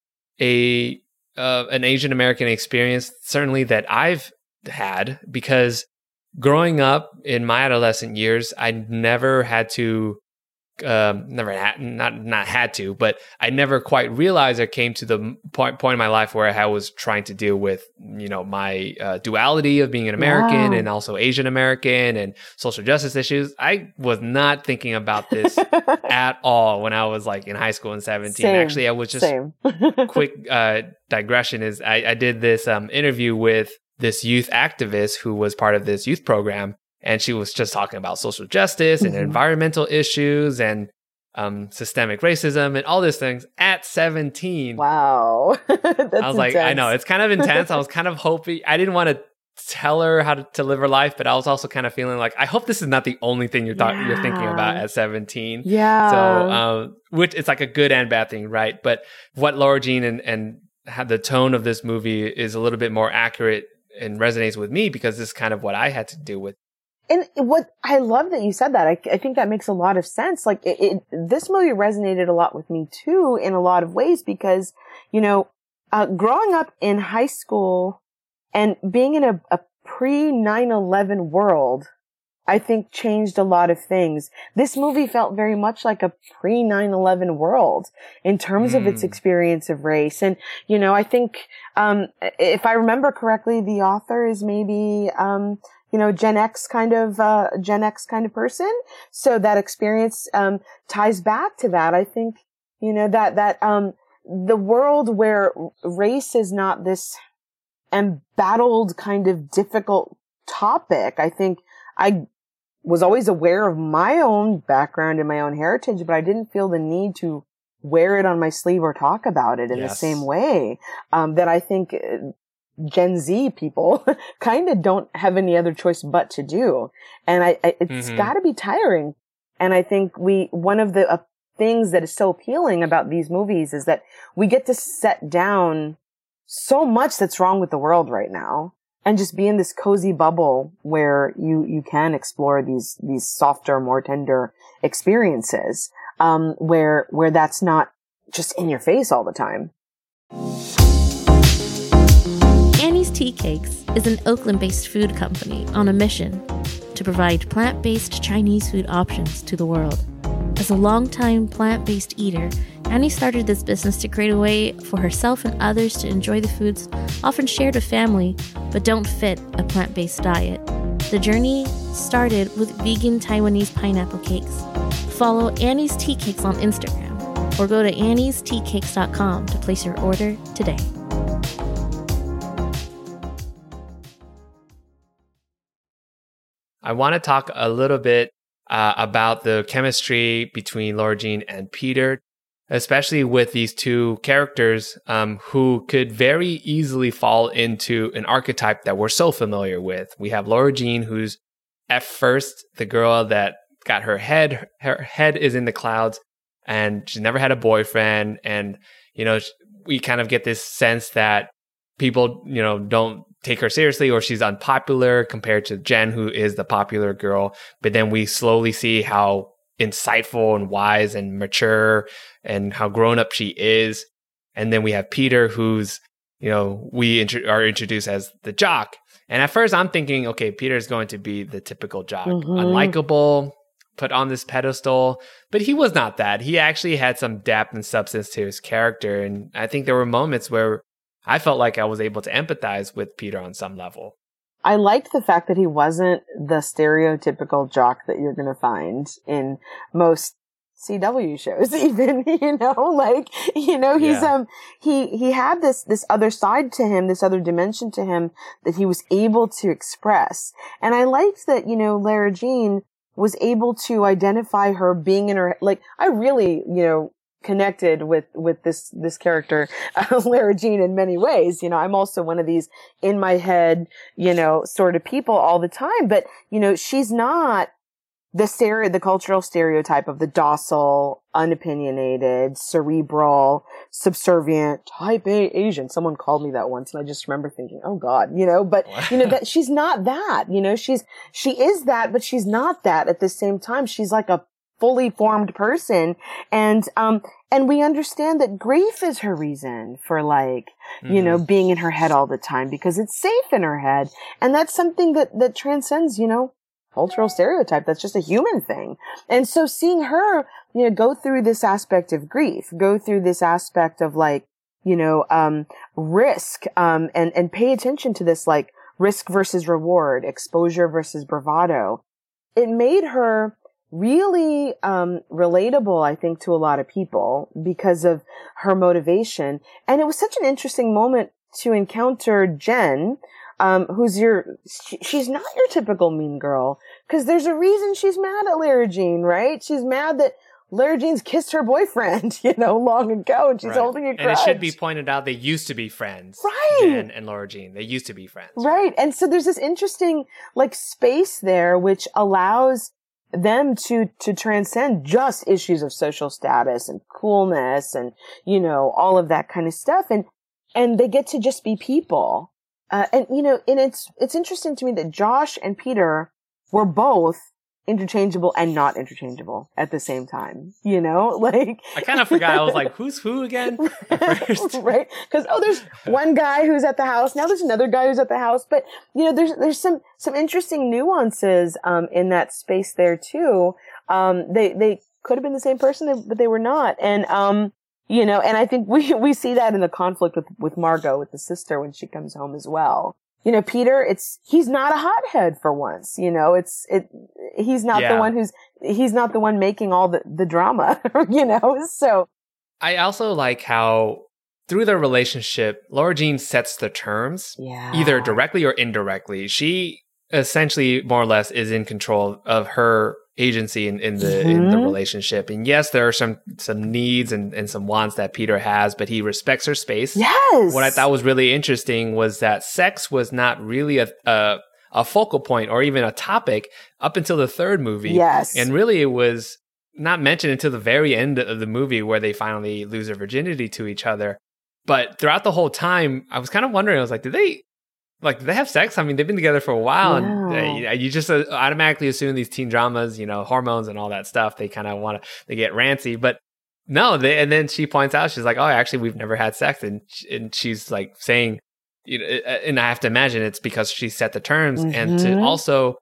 a uh, an Asian American experience, certainly that I've had, because growing up in my adolescent years, I never had to um, never had not not had to, but I never quite realized I came to the point point in my life where I was trying to deal with you know my uh, duality of being an American Wow. and also Asian American and social justice issues. I was not thinking about this at all when I was like in high school and seventeen. Same. Actually, I was just quick uh, digression is I, I did this um, interview with this youth activist who was part of this youth program, and she was just talking about social justice and Mhm. environmental issues and um, systemic racism and all these things at 17. wow. That's I was like, I know it's kind of intense. I was kind of hoping I didn't want to tell her how to, to live her life, but I was also kind of feeling like I hope this is not the only thing you're thought you're thinking about at 17. Yeah. So, um, which it's like a good and bad thing, right? But what Lara Jean and and the tone of this movie is a little bit more accurate and resonates with me because this is kind of what I had to deal with. And what I love that you said that. I, I think that makes a lot of sense. Like it, it, this movie resonated a lot with me too in a lot of ways because, you know, uh, growing up in high school and being in a, a pre 9-11 world, I think changed a lot of things. This movie felt very much like a pre 9-11 world in terms of its Mm. experience of race. And, you know, I think, um, if I remember correctly, the author is maybe, um, you know, Gen X kind of, uh, Gen X kind of person. So that experience, um, ties back to that. I think, you know, that, that, um, the world where race is not this embattled kind of difficult topic. I think I was always aware of my own background and my own heritage, but I didn't feel the need to wear it on my sleeve or talk about it in the same way, um, that I think uh, Gen Z people kind of don't have any other choice but to do. And I, I it's Mhm. gotta be tiring. And I think we, one of the uh, things that is so appealing about these movies is that we get to set down so much that's wrong with the world right now and just be in this cozy bubble where you, you can explore these, these softer, more tender experiences, um, where, where that's not just in your face all the time. Annie's Tea Cakes is an Oakland based food company on a mission to provide plant based Chinese food options to the world. As a longtime plant based eater, Annie started this business to create a way for herself and others to enjoy the foods often shared with family but don't fit a plant based diet. The journey started with vegan Taiwanese pineapple cakes. Follow Annie's Tea Cakes on Instagram or go to anniesteacakes.com to place your order today. I want to talk a little bit uh, about the chemistry between Lara Jean and Peter, especially with these two characters um, who could very easily fall into an archetype that we're so familiar with. We have Lara Jean, who's at first the girl that got her head, her head is in the clouds, and she's never had a boyfriend. And, you know, we kind of get this sense that people, you know, don't take her seriously or she's unpopular compared to Jen, who is the popular girl. But then we slowly see how insightful and wise and mature and how grown up she is. And then we have Peter, who's, you know, we intro- are introduced as the jock. And at first I'm thinking, okay, Peter's going to be the typical jock, Mhm. unlikable, put on this pedestal. But he was not that. He actually had some depth and substance to his character. And I think there were moments where I felt like I was able to empathize with Peter on some level. I liked the fact that he wasn't the stereotypical jock that you're going to find in most CW shows, even, you know, like, you know, he's, Yeah. um, he, he had this, this other side to him, this other dimension to him that he was able to express. And I liked that, you know, Lara Jean was able to identify her being in her, like, I really, you know, connected with, with this, this character, uh, Lara Jean in many ways. You know, I'm also one of these in my head, you know, sort of people all the time, but, you know, she's not the stereo, the cultural stereotype of the docile, unopinionated, cerebral, subservient, type A Asian. Someone called me that once and I just remember thinking, oh God, you know, but you know, that she's not that, you know, she's, she is that, but she's not that at the same time. She's like a fully formed person. And, um, and we understand that grief is her reason for like, mm-hmm. you know, mm-hmm. being in her head all the time because it's safe in her head. And that's something that, that transcends, you know, cultural stereotype. That's just a human thing. And so seeing her, you know, go through this aspect of grief, go through this aspect of like, you know, um, risk, um, and, and pay attention to this like risk versus reward, exposure versus bravado. It made her really um, relatable, I think, to a lot of people because of her motivation. And it was such an interesting moment to encounter Jen, um, who's your, she, she's not your typical mean girl, because there's a reason she's mad at Lara Jean, right? She's mad that Lara Jean's kissed her boyfriend, you know, long ago, and she's right. holding a grudge. And it should be pointed out they used to be friends, right? Jen and Lara Jean, they used to be friends, right? And so there's this interesting like space there, which allows them to to transcend just issues of social status and coolness and you know all of that kind of stuff. And and they get to just be people. Uh, and you know and it's it's interesting to me that Josh and Peter were both interchangeable and not interchangeable at the same time. You know, like I kind of forgot. I was like, who's who again? right? Because oh, there's one guy who's at the house. Now there's another guy who's at the house. But you know, there's there's some some interesting nuances um, in that space there too. Um, they they could have been the same person, but they were not. And um, you know, and I think we we see that in the conflict with with Margot, with the sister, when she comes home as well you know, Peter, it's, he's not a hothead for once, you know, it's, it, he's not yeah. the one who's, he's not the one making all the, the drama, you know, so. I also like how through their relationship, Lara Jean sets the terms, yeah. either directly or indirectly. She essentially, more or less, is in control of her agency in, in the mm-hmm. in the mm-hmm. relationship. And yes, there are some some needs and, and some wants that Peter has, but he respects her space. Yes. What I thought was really interesting was that sex was not really a, a a focal point or even a topic up until the third movie. Yes. And really it was not mentioned until the very end of the movie where they finally lose their virginity to each other. But throughout the whole time, I was kind of wondering, I was like, did they like they have sex. I mean, they've been together for a while, yeah. and uh, you just uh, automatically assume these teen dramas, you know, hormones and all that stuff. They kind of want to they get rancy, but no. They, and then she points out, she's like, "Oh, actually, we've never had sex," and and she's like saying, you know, and I have to imagine it's because she set the terms, mm-hmm. and to mm-hmm. also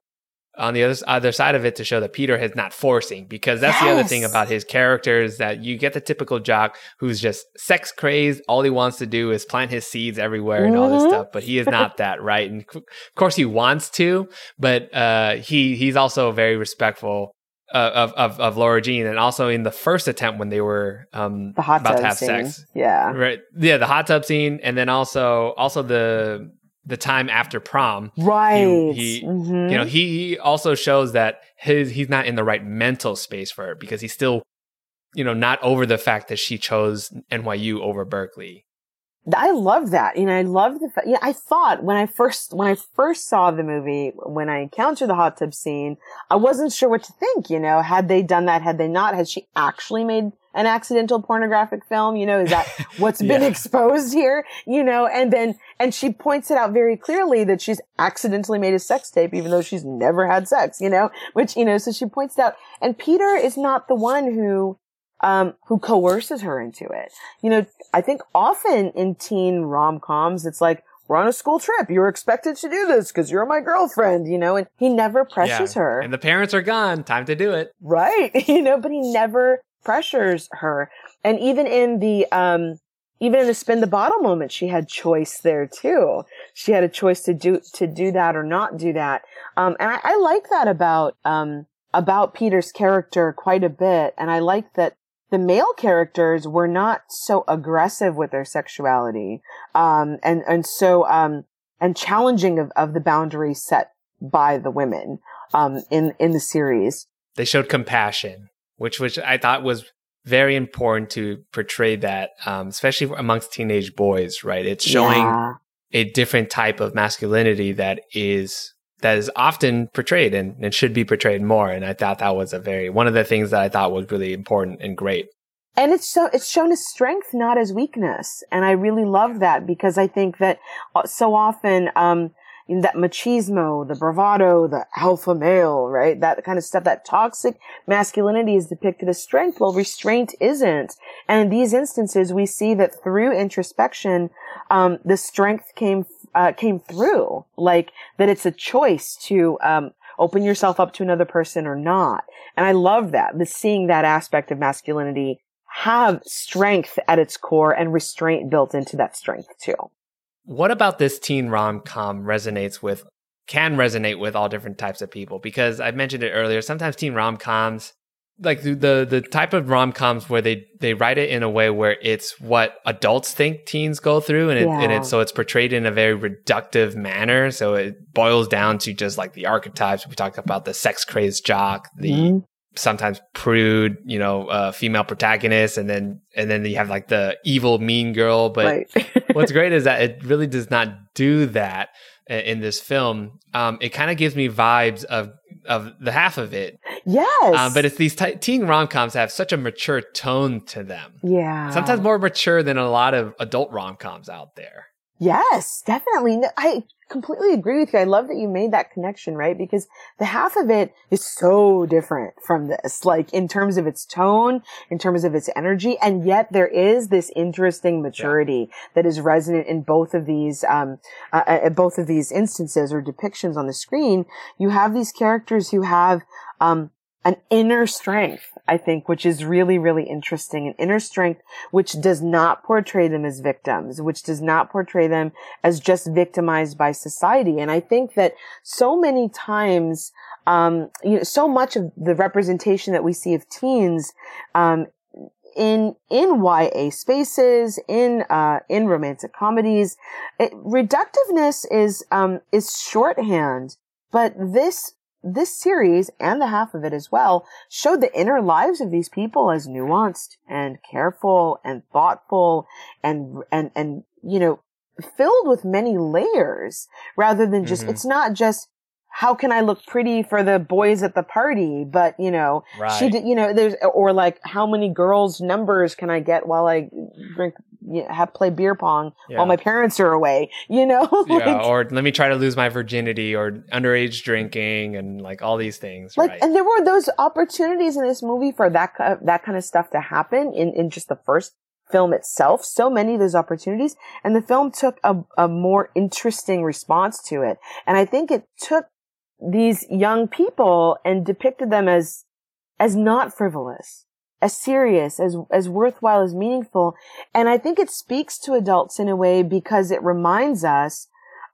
on the other other side of it to show that Peter is not forcing because that's yes. the other thing about his character is that you get the typical jock who's just sex crazed all he wants to do is plant his seeds everywhere mm-hmm. and all this mm-hmm. stuff but he is not that right and of course he wants to but uh, he he's also very respectful uh, of, of of Lara Jean, and also in the first attempt when they were um, the hot about to have scene. sex, yeah, right, yeah, the hot tub scene, and then also also the the time after prom. Right. He, he mm-hmm. you know, he, he also shows that his he's not in the right mental space for it because he's still, you know, not over the fact that she chose NYU over Berkeley. I love that. You know, I love the fact, yeah, I thought when I first, when I first saw the movie, when I encountered the hot tub scene, I wasn't sure what to think, you know, had they done that, had they not, had she actually made an accidental pornographic film? You know, is that what's yeah. been exposed here? You know, and then, and she points it out very clearly that she's accidentally made a sex tape, even though she's never had sex, you know, which, you know, so she points it out. And Peter is not the one who, um, who coerces her into it. You know, I think often in teen rom-coms, it's like, we're on a school trip. You're expected to do this because you're my girlfriend, you know, and he never pressures yeah. her. And the parents are gone. Time to do it. Right. You know, but he never pressures her. And even in the, um, even in the spin the bottle moment, she had choice there too. She had a choice to do, to do that or not do that. Um, and I, I like that about, um, about Peter's character quite a bit. And I like that the male characters were not so aggressive with their sexuality, um, and, and so, um, and challenging of, of the boundaries set by the women, um, in, in the series. They showed compassion which which I thought was very important to portray that, um, especially amongst teenage boys. Right, it's showing yeah. a different type of masculinity that is that is often portrayed and, and should be portrayed more. And I thought that was a very one of the things that I thought was really important and great. And it's so it's shown as strength, not as weakness. And I really love that because I think that uh, so often, um, in that machismo, the bravado, the alpha male, right? That kind of stuff, that toxic masculinity is depicted as strength. while restraint isn't. And in these instances, we see that through introspection, um, the strength came, uh, came through. Like, that it's a choice to, um, open yourself up to another person or not. And I love that, the seeing that aspect of masculinity have strength at its core and restraint built into that strength too. What about this teen rom com resonates with, can resonate with all different types of people? Because I mentioned it earlier. Sometimes teen rom coms, like the, the, the type of rom coms where they, they write it in a way where it's what adults think teens go through. And, it, yeah. and it, so it's portrayed in a very reductive manner. So it boils down to just like the archetypes. We talked about the sex crazed jock, the, mm-hmm sometimes prude, you know, uh, female protagonist, and then and then you have like the evil mean girl. But right. what's great is that it really does not do that in this film. Um, it kind of gives me vibes of of the half of it. Yes, um, but it's these t- teen rom coms have such a mature tone to them. Yeah, sometimes more mature than a lot of adult rom coms out there. Yes, definitely. I completely agree with you. I love that you made that connection, right? Because the half of it is so different from this, like in terms of its tone, in terms of its energy. And yet there is this interesting maturity yeah. that is resonant in both of these, um, uh, uh, both of these instances or depictions on the screen. You have these characters who have, um, an inner strength, I think, which is really, really interesting. An inner strength which does not portray them as victims, which does not portray them as just victimized by society. And I think that so many times, um, you know, so much of the representation that we see of teens, um, in in YA spaces, in uh, in romantic comedies, it, reductiveness is um, is shorthand. But this this series and the half of it as well showed the inner lives of these people as nuanced and careful and thoughtful and and and you know filled with many layers rather than just mm-hmm. it's not just how can I look pretty for the boys at the party? But you know, right. she did, you know, there's, or like how many girls numbers can I get while I drink, you know, have play beer pong yeah. while my parents are away, you know? like, yeah. Or let me try to lose my virginity or underage drinking and like all these things. Like, right. and there were those opportunities in this movie for that, that kind of stuff to happen in, in just the first film itself, so many of those opportunities, and the film took a, a more interesting response to it. And I think it took these young people and depicted them as, as not frivolous, as serious, as, as worthwhile, as meaningful. And I think it speaks to adults in a way because it reminds us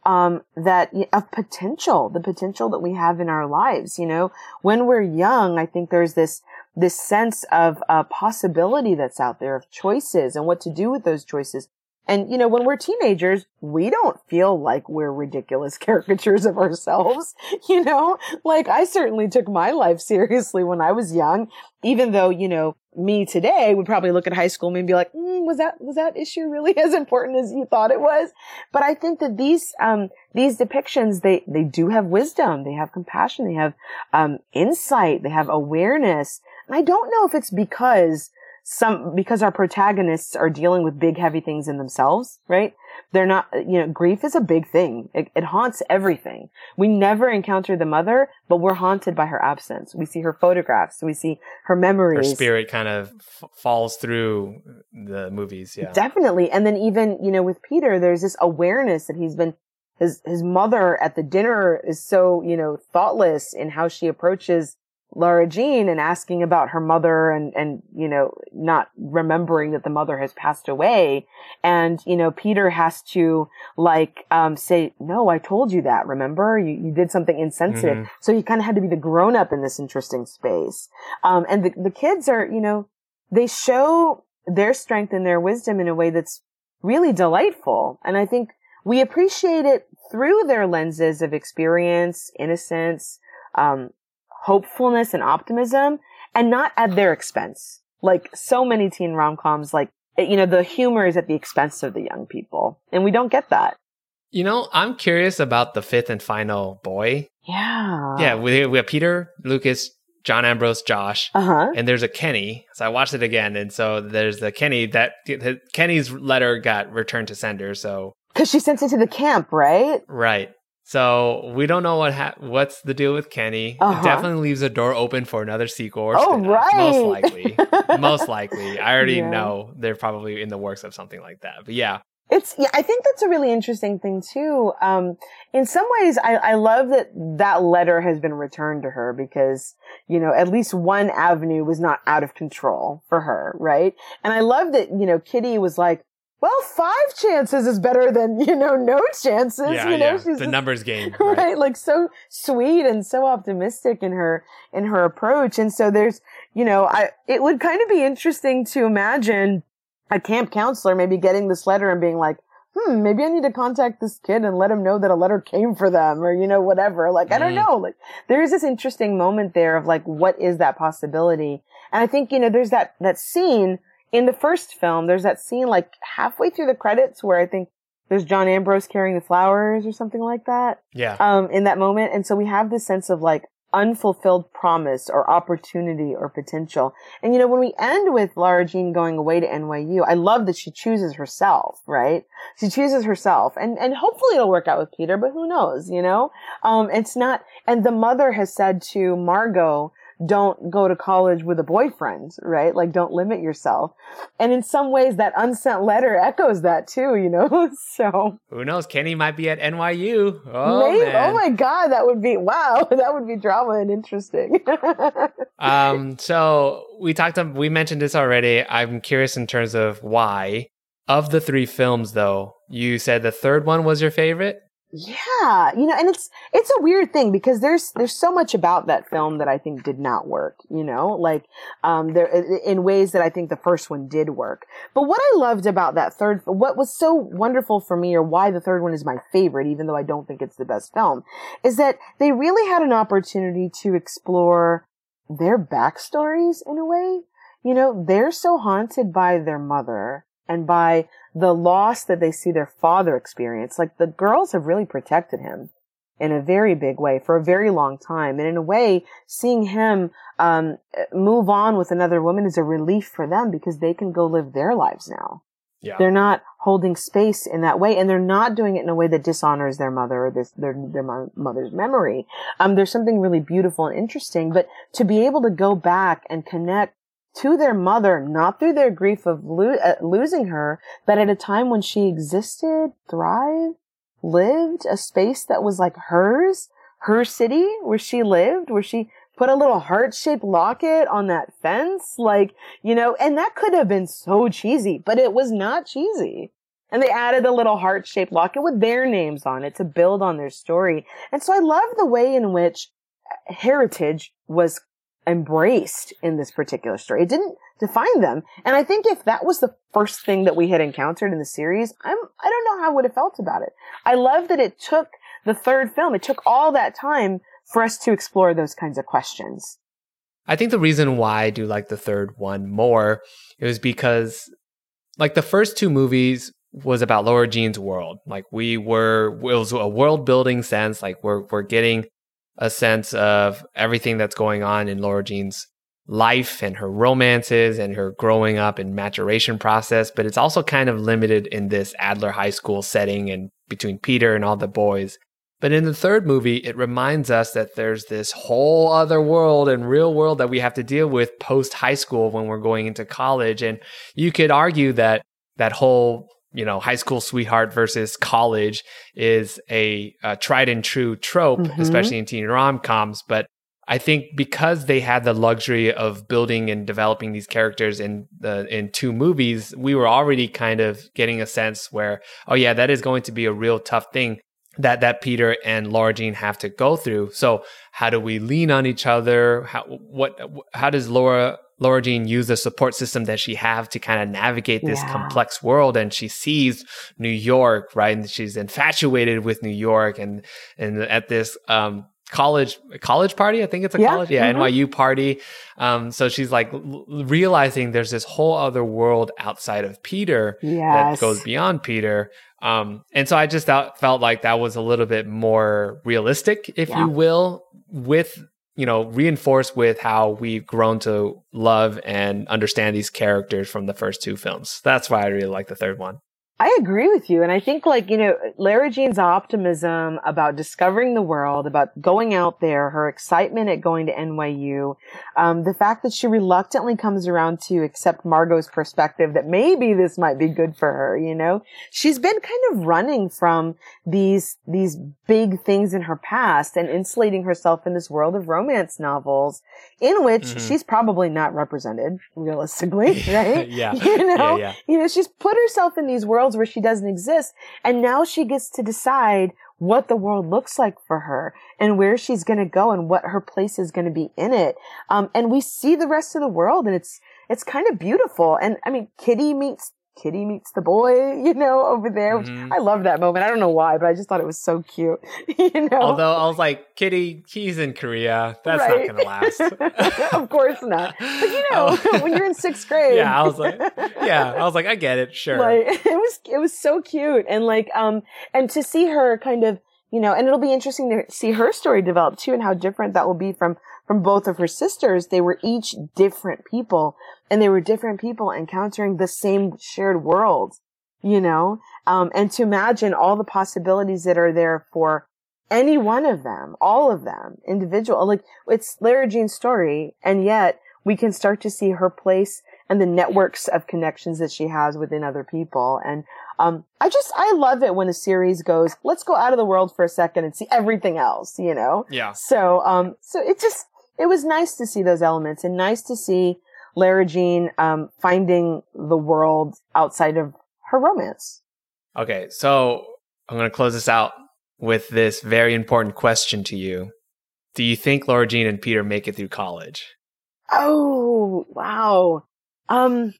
um, that of potential, the potential that we have in our lives. You know, when we're young, I think there's this this sense of uh, possibility that's out there of choices and what to do with those choices. And, you know, when we're teenagers, we don't feel like we're ridiculous caricatures of ourselves. You know, like I certainly took my life seriously when I was young, even though, you know, me today would probably look at high school and be like, mm, was that, was that issue really as important as you thought it was? But I think that these, um, these depictions, they, they do have wisdom. They have compassion. They have, um, insight. They have awareness. And I don't know if it's because some, because our protagonists are dealing with big, heavy things in themselves, right? They're not, you know, grief is a big thing. It, it haunts everything. We never encounter the mother, but we're haunted by her absence. We see her photographs. We see her memories. Her spirit kind of f- falls through the movies. Yeah. Definitely. And then even, you know, with Peter, there's this awareness that he's been his his mother at the dinner is so you know thoughtless in how she approaches Lara Jean and asking about her mother and, and, you know, not remembering that the mother has passed away. And, you know, Peter has to like, um, say, no, I told you that. Remember? You, you did something insensitive. Mm-hmm. So he kind of had to be the grown up in this interesting space. Um, and the, the kids are, you know, they show their strength and their wisdom in a way that's really delightful. And I think we appreciate it through their lenses of experience, innocence, um, hopefulness and optimism and not at their expense. Like so many teen rom-coms, like, you know, the humor is at the expense of the young people. And we don't get that. You know, I'm curious about the fifth and final boy. Yeah. Yeah, we, we have Peter, Lucas, John Ambrose, Josh, Uh huh. and there's a Kenny. So I watched it again, and so there's the Kenny that Kenny's letter got returned to sender. So Because she sent it to the camp, right? right. So we don't know what ha- what's the deal with Kenny. Uh-huh. It definitely leaves a door open for another sequel. Or Oh, spin-off, most likely. most likely. I already Yeah. know they're probably in the works of something like that. But yeah, It's yeah, I think that's a really interesting thing too. Um, in some ways, I, I love that that letter has been returned to her because you know at least one avenue was not out of control for her, right? And I love that you know Kitty was like, well, five chances is better than you know no chances. yeah, you know, yeah. she's the numbers game. right? Right. like so sweet and so optimistic in her in her approach and so there's you know i it would kind of be interesting to imagine a camp counselor maybe getting this letter and being like hmm maybe i need to contact this kid and let him know that a letter came for them or you know whatever like i don't Mhm. know like there is this interesting moment there of like what is that possibility and i think you know there's that that scene in the first film there's that scene like halfway through the credits where i think there's John Ambrose carrying the flowers or something like that Yeah. um, in that moment. And so we have this sense of like unfulfilled promise or opportunity or potential. And you know, when we end with Lara Jean going away to NYU, I love that she chooses herself, right? She chooses herself and, and hopefully it'll work out with Peter, but who knows, you know? Um, it's not, and the mother has said to Margot, don't go to college with a boyfriend, right? Like don't limit yourself. And in some ways that unsent letter echoes that too, you know? so. Who knows? Kenny might be at NYU. Oh Maybe. man. Oh my god, that would be wow. That would be drama and interesting. um so we talked um, we mentioned this already i'm curious in terms of why of the three films though you said the third one was your favorite yeah, you know, and it's it's a weird thing because there's there's so much about that film that I think did not work. You know, like um, there in ways that I think the first one did work. But what I loved about that third, what was so wonderful for me, or why the third one is my favorite, even though I don't think it's the best film, is that they really had an opportunity to explore their backstories in a way. You know, they're so haunted by their mother and by the loss that they see their father experience. Like the girls have really protected him in a very big way for a very long time. And in a way, seeing him um, move on with another woman is a relief for them because they can go live their lives now. yeah They're not holding space in that way, and they're not doing it in a way that dishonors their mother or this, their their mother's memory. Um, there's something really beautiful and interesting, but to be able to go back and connect to their mother, not through their grief of lo- uh, losing her, but at a time when she existed, thrived, lived a space that was like hers, her city where she lived, where she put a little heart shaped locket on that fence. Like, you know, and that could have been so cheesy, but it was not cheesy. And they added a little heart shaped locket with their names on it to build on their story. And so I love the way in which heritage was embraced in this particular story. It didn't define them. And I think if that was the first thing that we had encountered in the series, I'm, I don't know how I would have felt about it. I love that it took the third film. It took all that time for us to explore those kinds of questions. i think the reason why i do like the third one more is because like the first two movies was about Laura Jean's world. Like we were, it was a world building sense. Like we're we're getting a sense of everything that's going on in Laura Jean's life and her romances and her growing up and maturation process. But it's also kind of limited in this Adler High School setting and between Peter and all the boys. But in the third movie, it reminds us that there's this whole other world and real world that we have to deal with post high school when we're going into college. And you could argue that that whole you know high school sweetheart versus college is a, a tried and true trope Mhm. especially in teen rom-coms but i think because they had the luxury of building and developing these characters in the in two movies we were already kind of getting a sense where oh yeah that is going to be a real tough thing that that Peter and Laura Jean have to go through. So how do we lean on each other? How what how does Laura Laura Jean use the support system that she have to kind of navigate this Yeah. complex world? And she sees New York, right? And she's infatuated with New York and and at this um college college party i think it's a Yeah. college yeah Mhm. nyu party um so she's like l- realizing there's this whole other world outside of peter Yes. that goes beyond Peter. Um, and so I just felt, felt like that was a little bit more realistic, if Yeah. you will, with you know reinforced with how we've grown to love and understand these characters from the first two films. That's why I really like the third one. I agree with you. And I think like, you know, Lara Jean's optimism about discovering the world, about going out there, her excitement at going to NYU, um, the fact that she reluctantly comes around to accept Margot's perspective that maybe this might be good for her, you know, she's been kind of running from these, these big things in her past and insulating herself in this world of romance novels in which Mhm. she's probably not represented realistically, right? yeah. You know, yeah, yeah. you know, she's put herself in these worlds where she doesn't exist. And now she gets to decide what the world looks like for her and where she's going to go and what her place is going to be in it. Um, and we see the rest of the world and it's, it's kind of beautiful. And I mean, Kitty meets, Kitty meets the boy, you know, over there. which Mhm. I love that moment. I don't know why, but I just thought it was so cute, you know. Although I was like, Kitty, he's in Korea. That's Right. not going to last. of course not. But you know, Oh. when you're in sixth grade. yeah, I was like, yeah, I was like, I get it, sure. Like it was it was so cute and like um and to see her kind of you know and it'll be interesting to see her story develop too and how different that will be from from both of her sisters. They were each different people and they were different people encountering the same shared world, you know? Um and to imagine all the possibilities that are there for any one of them, all of them, individual. Like it's Lara Jean's story and yet we can start to see her place and the networks of connections that she has within other people. And um, I just I love it when a series goes, let's go out of the world for a second and see everything else, you know. yeah. So um, so it just it was nice to see those elements and nice to see Lara Jean um finding the world outside of her romance. Okay, so I'm going to close this out with this very important question to you. Do you think Laura Jean and Peter make it through college? Oh wow. Um.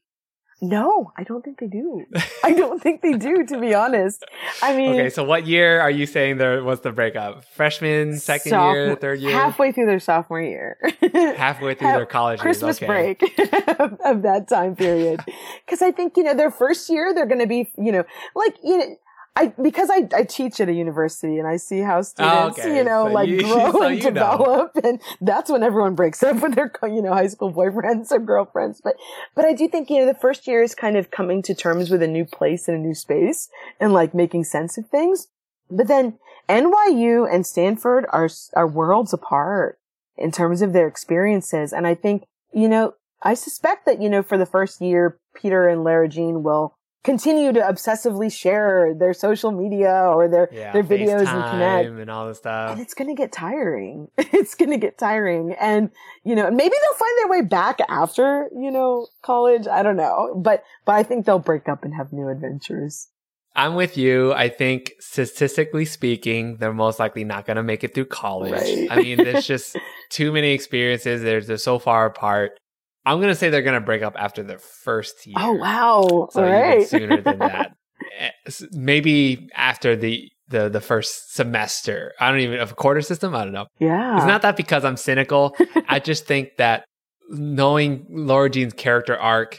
No, I don't think they do. I don't think they do, to be honest. I mean, Okay, so what year are you saying there was the breakup? Freshman, second year, third year? halfway through their sophomore year, Halfway through their college years, Christmas okay. break of, of that time period. Because I think you know their first year they're going to be you know like you know. I because I, I teach at a university and I see how students Oh, okay. you know So like you- grow so and you know. develop and that's when everyone breaks up with their you know high school boyfriends or girlfriends but but I do think you know the first year is kind of coming to terms with a new place and a new space and like making sense of things but then NYU and Stanford are are worlds apart in terms of their experiences and I think you know I suspect that you know for the first year Peter and Lara Jean will continue to obsessively share their social media or their Yeah, their videos and connect and all this stuff. and it's going to get tiring. it's going to get tiring. And, you know, maybe they'll find their way back after, you know, college. I don't know. But, but I think they'll break up and have new adventures. I'm with you. I think statistically speaking, they're most likely not going to make it through college. Right. I mean, there's just too many experiences. They're, they're so far apart. I'm going to say they're going to break up after their first year. Oh, wow. So All right. sooner than that. Eh, Maybe after the, the the first semester. I don't even of a quarter system. I don't know. yeah. It's not that because I'm cynical. I just think that knowing Laura Jean's character arc,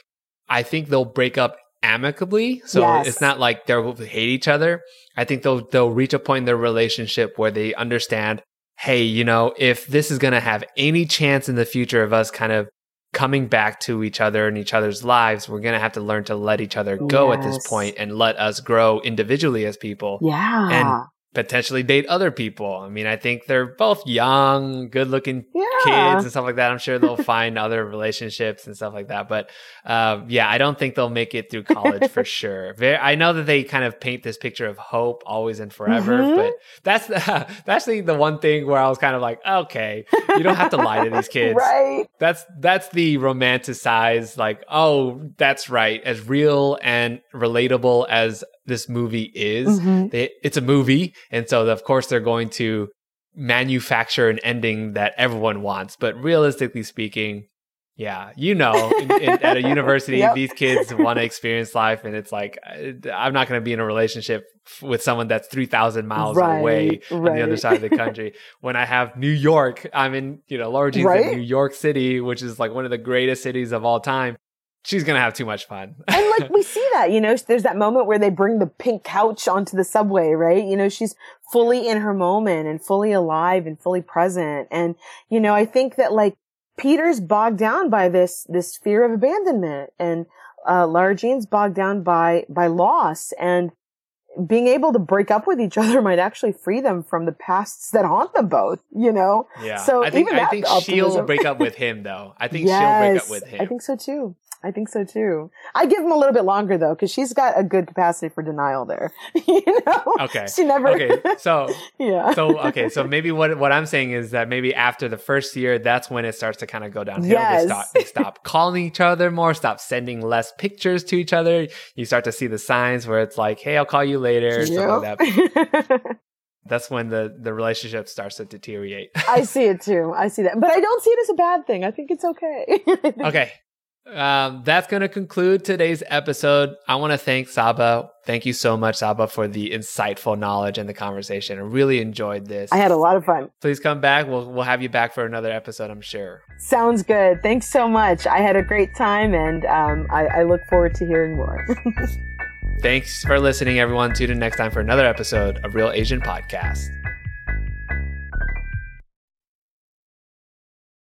I think they'll break up amicably. So Yes. it's not like they'll hate each other. I think they'll they'll reach a point in their relationship where they understand, hey, you know, if this is gonna have any chance in the future of us kind of coming back to each other and each other's lives, we're gonna have to learn to let each other go at this point and let us grow individually as people yeah. and potentially date other people. I mean, I think they're both young, good looking yeah. kids and stuff like that. I'm sure they'll find other relationships and stuff like that. But um, yeah, I don't think they'll make it through college for sure. Very, I know that they kind of paint this picture of hope always and forever, Mhm. but that's the, that's the, the one thing where I was kind of like, okay, you don't have to lie to these kids. Right. That's that's the romanticized, like, oh, that's right, as real and relatable as this movie is Mhm. they, it's a movie and so of course they're going to manufacture an ending that everyone wants but realistically speaking yeah you know in, in, at a university Yep. these kids want to experience life and it's like i'm not going to be in a relationship with someone that's 3000 miles Right, away on the other side of the country when i have new york i'm in you know laura jean's Right? in new york city which is like one of the greatest cities of all time she's gonna have too much fun. and like we see that, you know, there's that moment where they bring the pink couch onto the subway, right? You know, she's fully in her moment and fully alive and fully present. And, you know, I think that like Peter's bogged down by this, this fear of abandonment and, uh, Lara Jean's bogged down by, by loss and being able to break up with each other might actually free them from the pasts that haunt them both, you know? Yeah. So I think, even I think she'll break up with him though. I think she'll break up with him. I think so too. I think so too. I give him a little bit longer though, because she's got a good capacity for denial there. you know? Okay. She never. okay. So yeah. so okay, so maybe what what I'm saying is that maybe after the first year, that's when it starts to kind of go downhill. Yes. They stop they stop calling each other more, stop sending less pictures to each other. You start to see the signs where it's like, "Hey, I'll call you later," stuff like that. That's when the the relationship starts to deteriorate. I see it too. I see that, but I don't see it as a bad thing. I think it's okay. okay. Um, that's going to conclude today's episode. I want to thank Saba. Thank you so much, Saba, for the insightful knowledge and the conversation. I really enjoyed this. I had a lot of fun. Please come back. We'll we'll have you back for another episode. I'm sure. Sounds good. Thanks so much. I had a great time, and um, I, I look forward to hearing more. Thanks for listening, everyone. Tune in next time for another episode of Reel Asian Podcast.